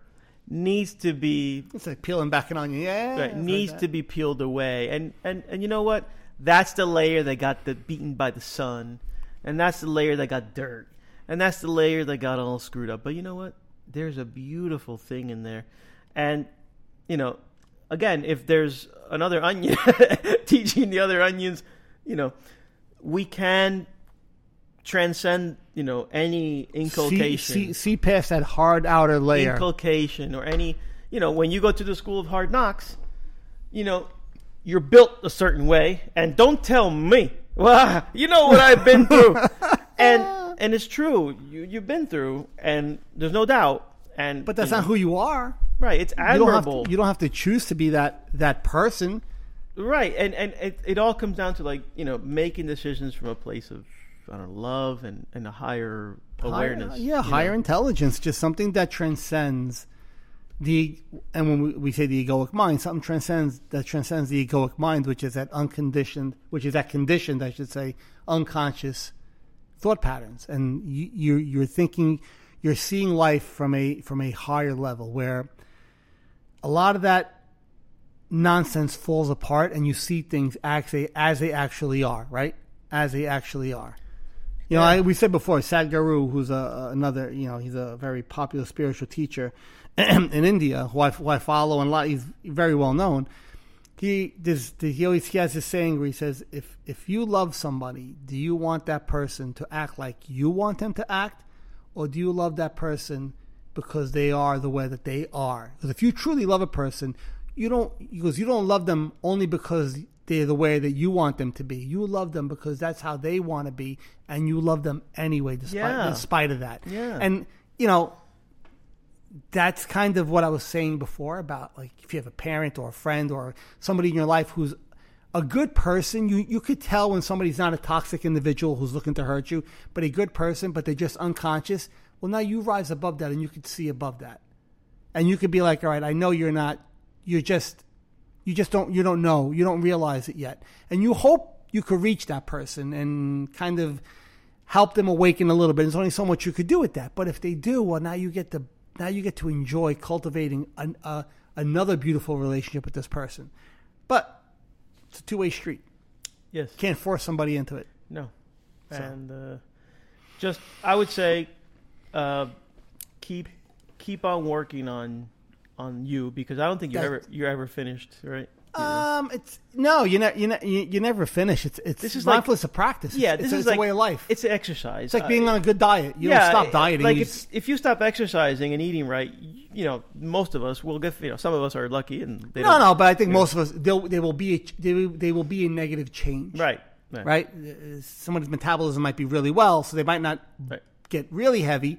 needs to be It's like peeling back an onion. Yeah, right, needs that. to be peeled away. And, and and you know what? That's the layer that got the beaten by the sun, and that's the layer that got dirt, and that's the layer that got all screwed up. But you know what? There's a beautiful thing in there, and you know, again, if there's another onion *laughs* teaching the other onions, you know, we can transcend you know any inculcation. see, see, see past that hard outer layer. inculcation or any you know when you go to the school of hard knocks you know you're built a certain way and don't tell me well *laughs* you know what i've been through *laughs* and and it's true you you've been through and there's no doubt and but that's you not know, who you are. right it's You don't, admirable to, you don't have to choose to be that that person. right and and it, it all comes down to like you know making decisions from a place of I don't know, love and, and a higher awareness Higher, yeah, know? higher intelligence, just something that transcends the. And when we, we say the egoic mind, something transcends that transcends the egoic mind, which is that unconditioned, which is that conditioned, I should say, unconscious thought patterns, and you, you're you're thinking, you're seeing life from a from a higher level where a lot of that nonsense falls apart, and you see things as they as they actually are, right? As they actually are. You know, I, we said before, Sadhguru, who's a, another, you know, he's a very popular spiritual teacher *clears throat* in India, who I, who I follow and a lot, he's very well known. He this he always he has this saying where he says, if if you love somebody, do you want that person to act like you want them to act, or do you love that person because they are the way that they are? Because if you truly love a person, you don't because you don't love them only because they're the way that you want them to be. You love them because that's how they want to be, and you love them anyway, despite Yeah. in spite of that. Yeah. And you know, that's kind of what I was saying before about like if you have a parent or a friend or somebody in your life who's a good person, you you could tell when somebody's not a toxic individual who's looking to hurt you, but a good person, but they're just unconscious. Well, now you rise above that, and you could see above that, and you could be like, all right, I know you're not, you're just, you just don't, you don't know, you don't realize it yet, and you hope you could reach that person and kind of help them awaken a little bit. There's only so much you could do with that, but if they do, well, now you get to now you get to enjoy cultivating an, uh, another beautiful relationship with this person. But it's a two way street. Yes. Can't force somebody into it. No. So- And uh, just I would say uh, keep keep on working on on you because I don't think you That- ever you're ever finished, right? Um, it's no, you ne- you, ne- you you never finish. It's it's This is like- mindfulness a practice. It's, Yeah, it's, this a, is it's like- a way of life. It's, It's an exercise. It's like Uh, being on a good diet. You yeah, don't stop dieting. Like if, just- if you stop exercising and eating right, you know, most of us will get. You know, some of us are lucky and they no, don't. no, but I think most of us they'll, they will be a, they will, they will be a negative change. Right. Right. right? Uh, Someone's metabolism might be really well, so they might not Right. get really heavy,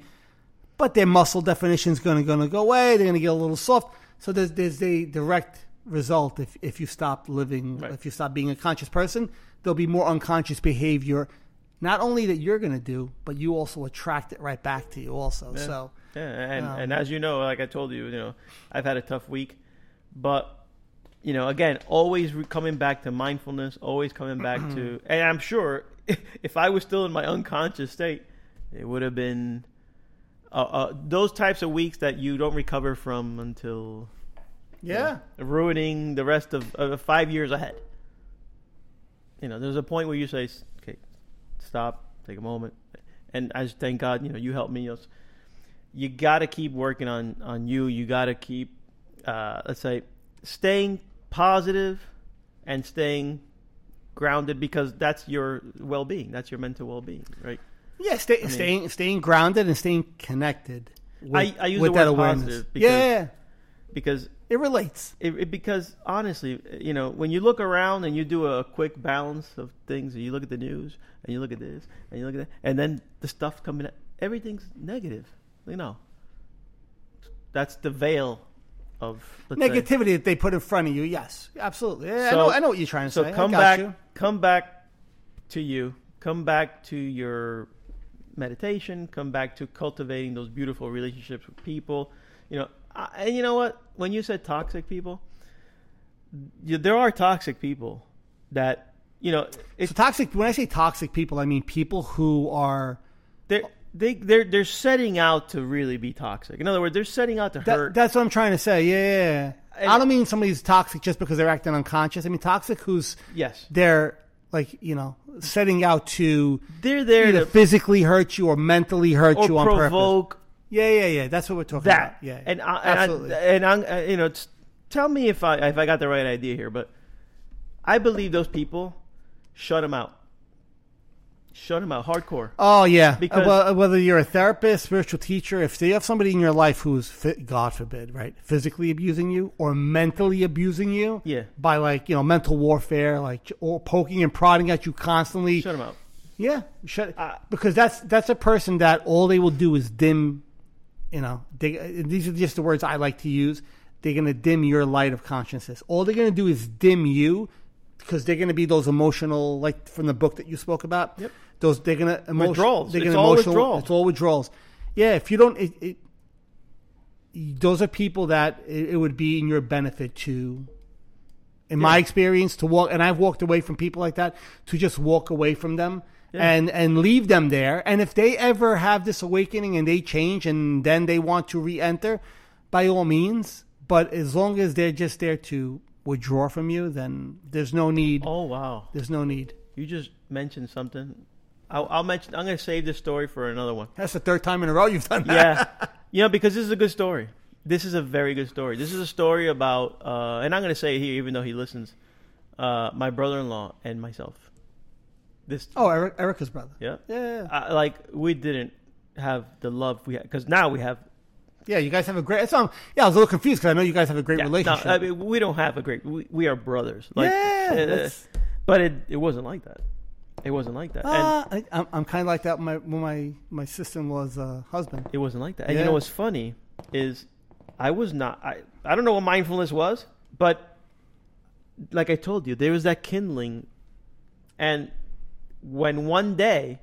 but their muscle definition is going to going to go away. They're going to get a little soft. So there's there's a direct result if if you stop living, Right. if you stop being a conscious person, there'll be more unconscious behavior. Not only that you're going to do, but you also attract it right back to you. Also, Yeah. so Yeah, and Um, and as you know, like I told you, you know, I've had a tough week, but you know, again, always re- coming back to mindfulness, always coming back to, *clears throat* and I'm sure *laughs* if I was still in my unconscious state, it would have been uh, uh, those types of weeks that you don't recover from until you yeah, know, ruining the rest of uh, five years ahead. You know, there's a point where you say, "Okay, stop, take a moment," and I just thank God, you know, you helped me. You, know, you got to keep working on on you. You got to keep, uh, let's say, staying positive and staying grounded because that's your well-being. That's your mental well-being, right? yeah. Stay, mean- staying staying grounded and staying connected. With, I- I use with the that word awareness. positive because- yeah, Because it relates. It, it, because honestly, you know, when you look around and you do a quick balance of things, and you look at the news, and you look at this, and you look at that, and then the stuff coming, out, everything's negative. You know, that's the veil of let's say. Negativity that they put in front of you. Yes, absolutely. Yeah, I know. I know what you're trying to So say. I come back, you. come back to you, come back to your meditation, come back to cultivating those beautiful relationships with people. You know, I, and you know what? When you said toxic people, you, there are toxic people that you know. It's So toxic. When I say toxic people, I mean people who are. they're they they're they're setting out to really be toxic. In other words, they're setting out to That, hurt. that's what I'm trying to say. Yeah, yeah, I don't mean somebody's toxic just because they're acting unconscious. I mean toxic who's yes, they're like you know setting out to they're there either to physically hurt you or mentally hurt or you on purpose. Yeah, yeah, yeah. That's what we're talking that. about. Yeah, and I, absolutely. And, I, and I'm, uh, you know, tell me if I if I got the right idea here, but I believe those people shut them out. Shut them out, hardcore. Oh yeah, Because- Uh, well, whether you're a therapist, spiritual teacher, if you have somebody in your life who's, God forbid, right, physically abusing you or mentally abusing you, Yeah. by like you know mental warfare, like or poking and prodding at you constantly, Shut them out. yeah, shut Uh, because that's that's a person that all they will do is dim, you know, they, these are just the words I like to use. They're gonna dim your light of consciousness. All they're gonna do is dim you because they're gonna be those emotional, like from the book that you spoke about. Yep. Those they're gonna emotion, Withdrawals. They're It's gonna all emotional, withdrawal. It's all withdrawals. Yeah, if you don't, it, it, those are people that it, it would be in your benefit to in my experience to walk and I've walked away from people like that to just walk away from them Yeah. and and leave them there and if they ever have this awakening and they change and then they want to re-enter by all means but as long as they're just there to withdraw from you then there's no need Oh wow, there's no need you just mentioned something. I'll, I'll mention. I'm going to save this story for another one. that's the third time in a row you've done that yeah, *laughs* you know, because this is a good story. This is a very good story. This is a story about, uh, and I'm going to say it here, even though he listens. Uh, my brother-in-law and myself. This, oh Eric, Erica's brother yeah, yeah uh, like we didn't have the love we had because now we have. yeah you guys have a great so, yeah I was a little confused because I know you guys have a great Yeah, no, relationship I mean, we don't have a great. We, we are brothers. Like, yeah uh, but it it wasn't like that. It wasn't like that. and Uh, I, I'm, I'm kind of like that with my, with my, my sister-in-law's uh, husband. It wasn't like that. And you know what's funny is I was not I I don't know what mindfulness was, but like I told you, there was that kindling and when one day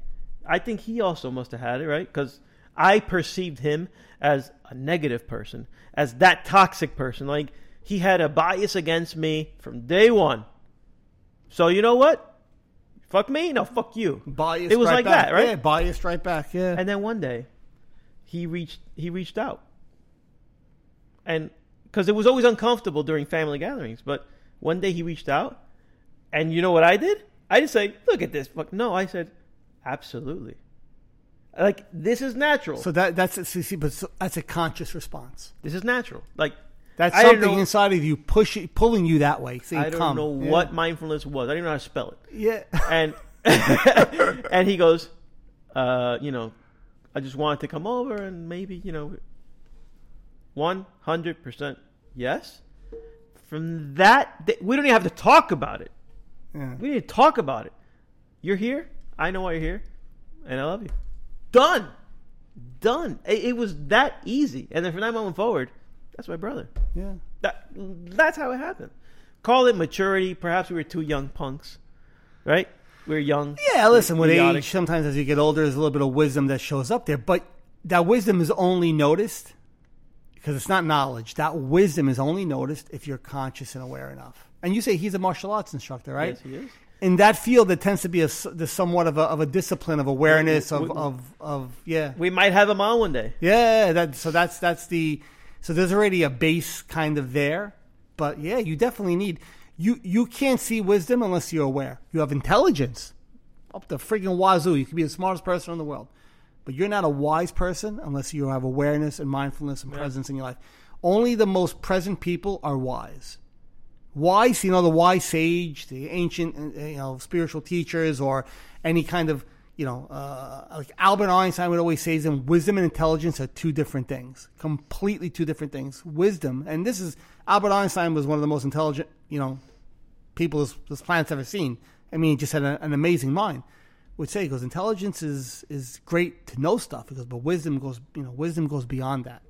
I think he also must have had it, right? Cuz I perceived him as a negative person, as that toxic person. Like he had a bias against me from day 1. So you know what? Fuck me? No, fuck you. Biased It was right like back. that, right? Yeah, biased right back. Yeah. And then one day, he reached he reached out, and because it was always uncomfortable during family gatherings, but one day he reached out, And you know what I did? I didn't say, "Look at this." Fuck. No, I said, "Absolutely." Like this is natural. So that that's see, see, but so, that's a conscious response. this is natural. Like That's I something know- inside of you pushing, pulling you that way. Saying, I don't Come. know Yeah. what mindfulness was. I don't even know how to spell it. Yeah. And *laughs* and he goes, uh, you know, I just wanted to come over and maybe you know, one hundred percent yes. From that, th- we don't even have to talk about it. Yeah. We need to talk about it. You're here. I know why you're here, and I love you. Done. Done. It, it was that easy. And then from that moment forward, that's my brother. Yeah. That that's how it happened. Call it maturity. Perhaps we were two young punks, right? We're young. Yeah, listen, with idiotic. age, sometimes as you get older, there's a little bit of wisdom that shows up there. But that wisdom is only noticed because it's not knowledge. That wisdom is only noticed if you're conscious and aware enough. And you say he's a martial arts instructor, right? Yes, he is. In that field, there tends to be a somewhat of a, of a discipline of awareness We- of, we- of, of yeah. We might have him on one day. yeah that so that's that's the so there's already a base kind of there. But yeah you definitely need you you can't see wisdom unless you're aware. You have intelligence. Up the freaking wazoo you can be the smartest person in the world. But you're not a wise person unless you have awareness and mindfulness and presence in your life. Only the most present people are wise wise, you know, the wise sage, the ancient, uh, you know, spiritual teachers, or any kind of, you know, uh, like Albert Einstein would always say, "Them wisdom and intelligence are two different things, completely two different things." Wisdom, and this is Albert Einstein was one of the most intelligent, you know, people this, this planet's ever seen. I mean, he just had a, an amazing mind. Would say because intelligence is is great to know stuff because, but wisdom goes, you know, wisdom goes beyond that.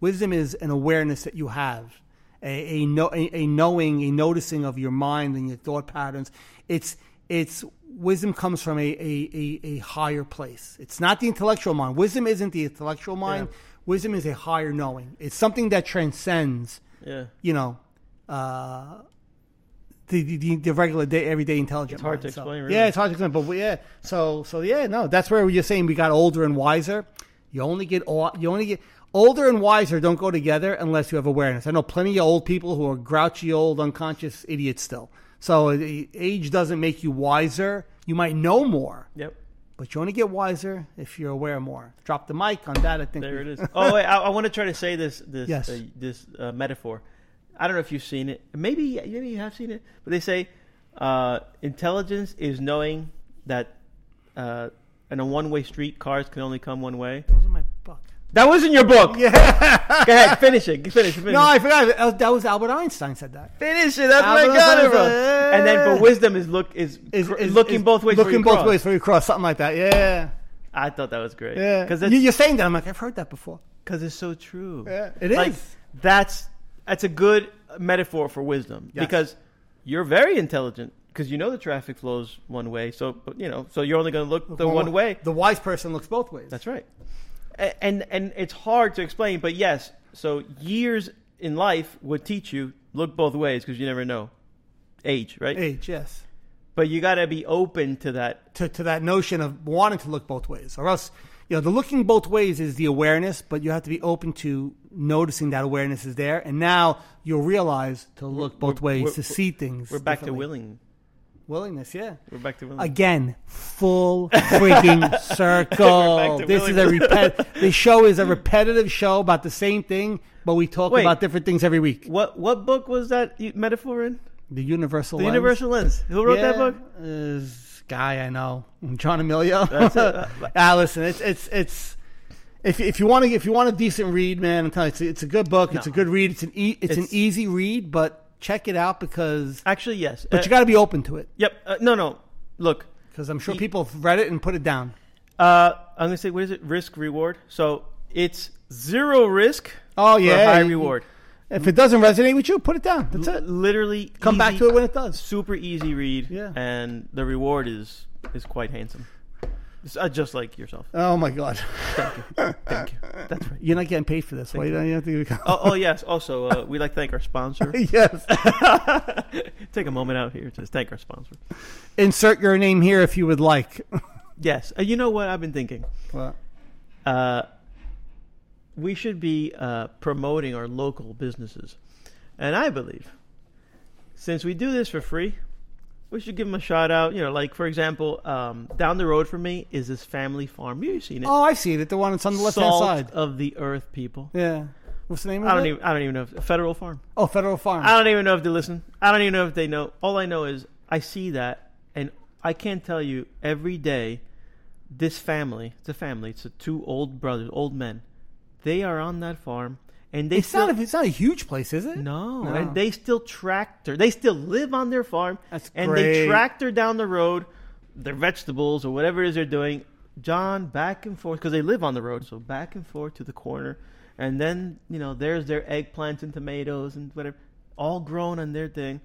Wisdom is an awareness that you have, a, a, a, a knowing, a noticing of your mind and your thought patterns. It's it's wisdom comes from a, a, a, a higher place. It's not the intellectual mind. Wisdom isn't the intellectual mind. Yeah. Wisdom is a higher knowing. It's something that transcends Yeah. you know, uh, the, the the regular day, everyday intelligent. It's hard mind. to So- explain, really. Yeah, it's hard to explain, but we- yeah. So so yeah, no, that's where you're saying we got older and wiser. You only get you only get older and wiser don't go together unless you have awareness. I know plenty of old people who are grouchy, old, unconscious idiots still. So uh, age doesn't make you wiser. You might know more, Yep. but you only get wiser if you're aware more. Drop the mic on that. I think There we- it is. *laughs* Oh wait, I, I want to try to say this this Yes. uh, this uh, metaphor. I don't know if you've seen it. Maybe maybe you have seen it, but they say uh, intelligence is knowing that uh, in a one way street, cars can only come one way. That was in your book. Yeah. Go ahead, finish it. Finish it. Finish No. I forgot. That was- Albert Einstein said that. Finish it. That's I Albert got it Einstein from. And then, but wisdom is look is, Is, cr- is- looking is both ways. Looking both cross. ways for you cross. Something like that. Yeah. I thought that was great. Yeah. because You, you're saying that. I'm like, I've heard that before. because it's so true. Yeah, it is. Like that's that's a good metaphor for wisdom Yes. because you're very intelligent because you know the traffic flows one way. So you know, so you're only going to look the one way. The wise person looks both ways. That's right. And and it's hard to explain, but yes. So years in life would teach you look both ways because you never know age, right? age, yes. But you got to be open to that. To, to that notion of wanting to look both ways. Or else, you know, the looking both ways is the awareness, but you have to be open to noticing that awareness is there. And now you'll realize to look both we're- ways, we're- to see things. We're back to willing. Willingness, yeah. We're back to willing. Again, full freaking *laughs* circle. This is a willingness. repet. the show is a repetitive show about the same thing, but we talk Wait. about different things every week. What what book was that metaphor in? The universal. The Lens. Universal Lens. Who wrote that book? Is guy I know, John Emilio. That's it. *laughs* ah, listen, it's it's it's. If, if you want to if you want a decent read, man, I'm telling you, it's, a- it's a good book. It's a good read. It's an e- it's, It's- an easy read, but check it out because Actually, yes. but Uh, you got to be open to it Yep. Uh, no, no. Look, because I'm sure people have read it and put it down. uh, I'm gonna say what is it? Risk reward. So it's zero risk. Oh for yeah, high you- reward. If it doesn't resonate with you, put it down. That's L- it. Literally, Come back easy- to it when it does. Super easy read. Yeah. And the reward is is quite handsome. Uh, just like yourself. Oh my god, Thank you. Thank you. *laughs* That's right. you're not getting paid for this. Why don't you have to? Oh, oh yes. Also, uh, we'd like to thank our sponsor. *laughs* yes. *laughs* Take a moment out here to thank our sponsor. Insert your name here if you would like. Yes. Uh, you know what I've been thinking? Well, uh, we should be uh, promoting our local businesses. And I believe, since we do this for free, we should give them a shout out. You know, like for example, um, down the road from me is this family farm. You've seen it. Oh, I see it. The one that's on the left hand Salt side. of the earth, people. Yeah. What's the name of I don't it? even. I don't even know. If, Federal Farm. oh, Federal Farm. I don't even know if they listen. I don't even know if they know. All I know is I see that, and I can't tell you every day. This family, it's a family. It's a two old brothers, old men. They are on that farm, and they it's still not. A, it's not a huge place, is it? no, No. and they still tractor. They still live on their farm, That's and they tractor down the road their vegetables or whatever it is they're doing. John back and forth because they live on the road, so back and forth to the corner, and then you know there's their eggplants and tomatoes and whatever, all grown on their thing,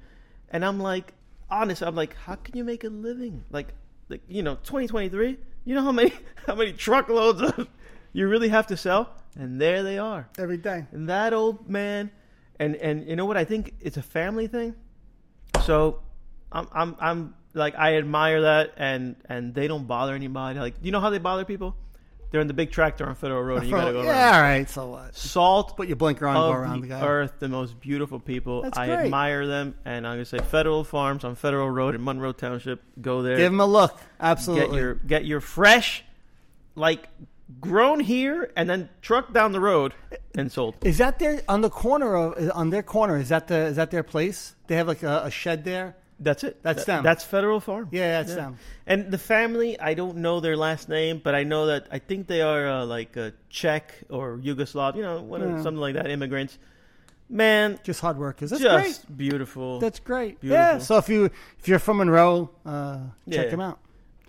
and I'm like, honest, I'm like, how can you make a living? Like, like you know, 2023. You know how many *laughs* how many truckloads of you really have to sell, and there they are. Every day. And that old man, and and you know what? I think it's a family thing. So, I'm I'm I'm like I admire that, and and they don't bother anybody. Like you know how they bother people? They're in the big tractor on Federal Road, and you gotta go yeah, around. all right. So what? Salt Put your blinker on and go around the, the guy. earth, the most beautiful people. That's I great. admire them, and I'm gonna say Federal Farms on Federal Road in Monroe Township. Go there, Give them a look. Absolutely. Get your get your fresh, like grown here, and then trucked down the road and sold. Is that their on the corner of on their corner? Is that the is that their place? They have like a, a shed there. That's it. That's That- them. That's Federal Farm. Yeah, that's Yeah. them. And the family, I don't know their last name, but I know that I think they are uh, like uh, Czech or Yugoslav, you know, one Yeah. something like that. Immigrants, man, Just hard workers. That's just great. beautiful. That's great. Beautiful. Yeah. So if you if you're from Monroe, uh, check Yeah. him out.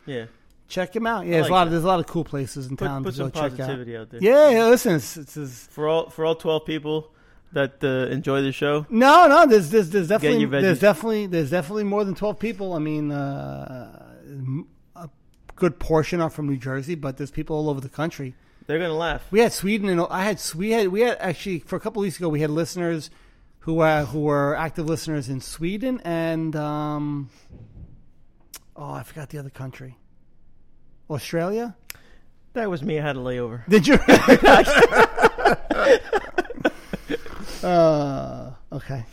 yeah, Check him out. Yeah, there's like a lot. Of, there's a lot of cool places in put, town put to go check out. out there. Yeah, yeah. Listen, it's, it's, it's For all for all twelve people that uh, enjoy the show, no, no. There's there's, there's definitely there's definitely there's definitely more than twelve people. I mean, uh, a good portion are from New Jersey, but there's people all over the country. they're gonna laugh. We had Sweden, and I had we had we had actually for a couple weeks ago we had listeners who uh, who were active listeners in Sweden and um, oh I forgot the other country, Australia. That was me. I had a layover. *laughs* Did you? *laughs* uh, okay,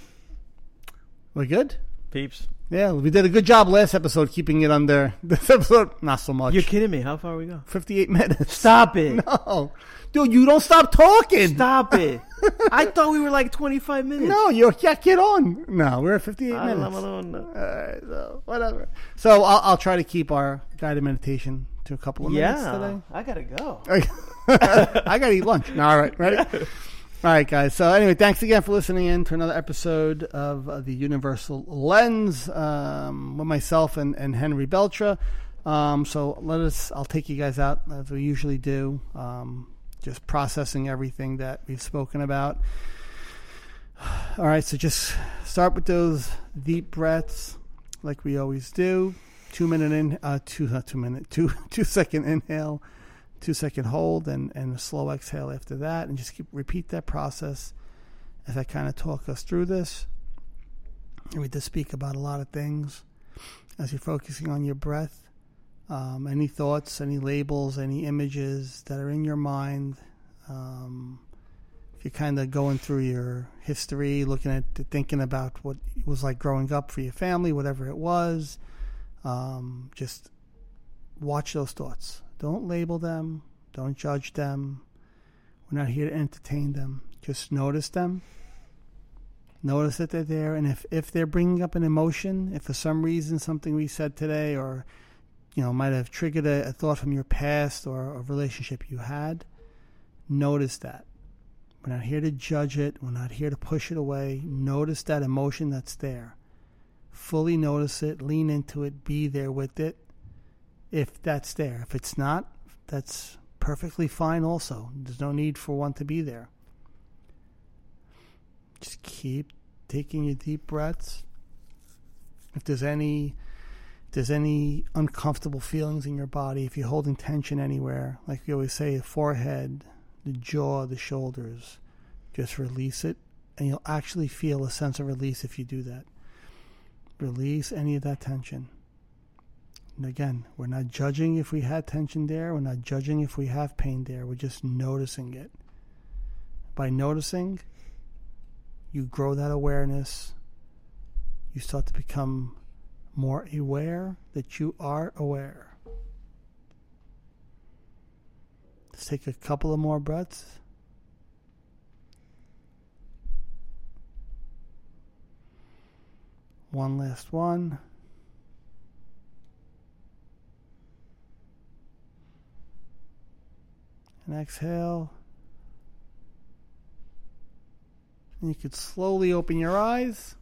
We're good. Peeps, Yeah, we did a good job last episode keeping it under. *laughs* This episode, not so much. you're kidding me. How far we go? Fifty-eight minutes. Stop it! No, dude, you don't stop talking. Stop it! I thought we were like twenty five minutes. No, you're yeah, get on. No, we're at 58 I minutes. don't alone. All right, so whatever. So I'll, I'll try to keep our guided meditation to a couple of minutes Yeah, today. I gotta go. *laughs* I gotta eat lunch. No, all right, ready? *laughs* All right, guys. So anyway, thanks again for listening in to another episode of uh, the Universal Lens um, with myself and, and Henry Beltra. Um, so let us. I'll take you guys out as we usually do. Um, just processing everything that we've spoken about. *sighs* All right, so just start with those deep breaths, like we always do. Two minute in, uh, two not two minute, two *laughs* two second inhale, two second hold, and and a slow exhale after that, and just keep repeat that process as I kind of talk us through this. And we just speak about a lot of things as you're focusing on your breath. Um, any thoughts, any labels, any images that are in your mind. Um, if you're kind of going through your history, looking at thinking about what it was like growing up for your family, whatever it was, um, just watch those thoughts. Don't label them. Don't judge them. We're not here to entertain them. Just notice them. Notice that they're there, and if if they're bringing up an emotion, if for some reason something we said today, or you know, might have triggered a, a thought from your past or a relationship you had, notice that. We're not here to judge it. We're not here to push it away. Notice that emotion that's there. Fully notice it, lean into it, be there with it if that's there. If it's not, that's perfectly fine also. There's no need for one to be there. Just keep taking your deep breaths. If there's any if there's any uncomfortable feelings in your body, if you're holding tension anywhere, like we always say, the forehead, the jaw, the shoulders, just release it and you'll actually feel a sense of release if you do that. Release any of that tension. And again, we're not judging if we had tension there. We're not judging if we have pain there. We're just noticing it. By noticing, you grow that awareness. You start to become more aware that you are aware. Let's take a couple of more breaths. One last one. And exhale. And you could slowly open your eyes.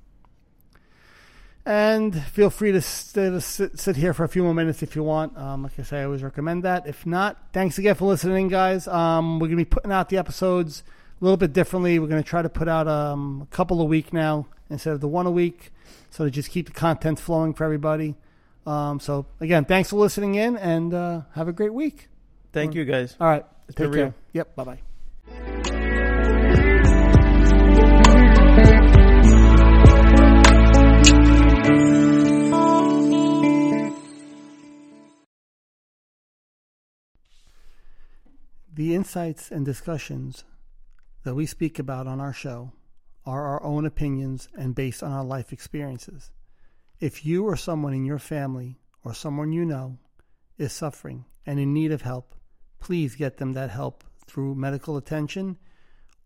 And feel free to, sit, sit, here for a few more minutes if you want. Um, like I say, I always recommend that. If not, thanks again for listening, guys. Um, we're going to be putting out the episodes a little bit differently. We're going to try to put out um, a couple a week now instead of the one a week, so to just keep the content flowing for everybody. Um, so, again, thanks for listening in and uh, have a great week. Thank you, guys. All right. It's Take care. real. Yep. Bye bye. The insights and discussions that we speak about on our show are our own opinions and based on our life experiences. If you or someone in your family or someone you know is suffering and in need of help, please get them that help through medical attention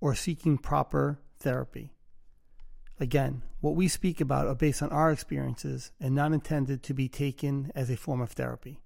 or seeking proper therapy. Again, what we speak about are based on our experiences and not intended to be taken as a form of therapy.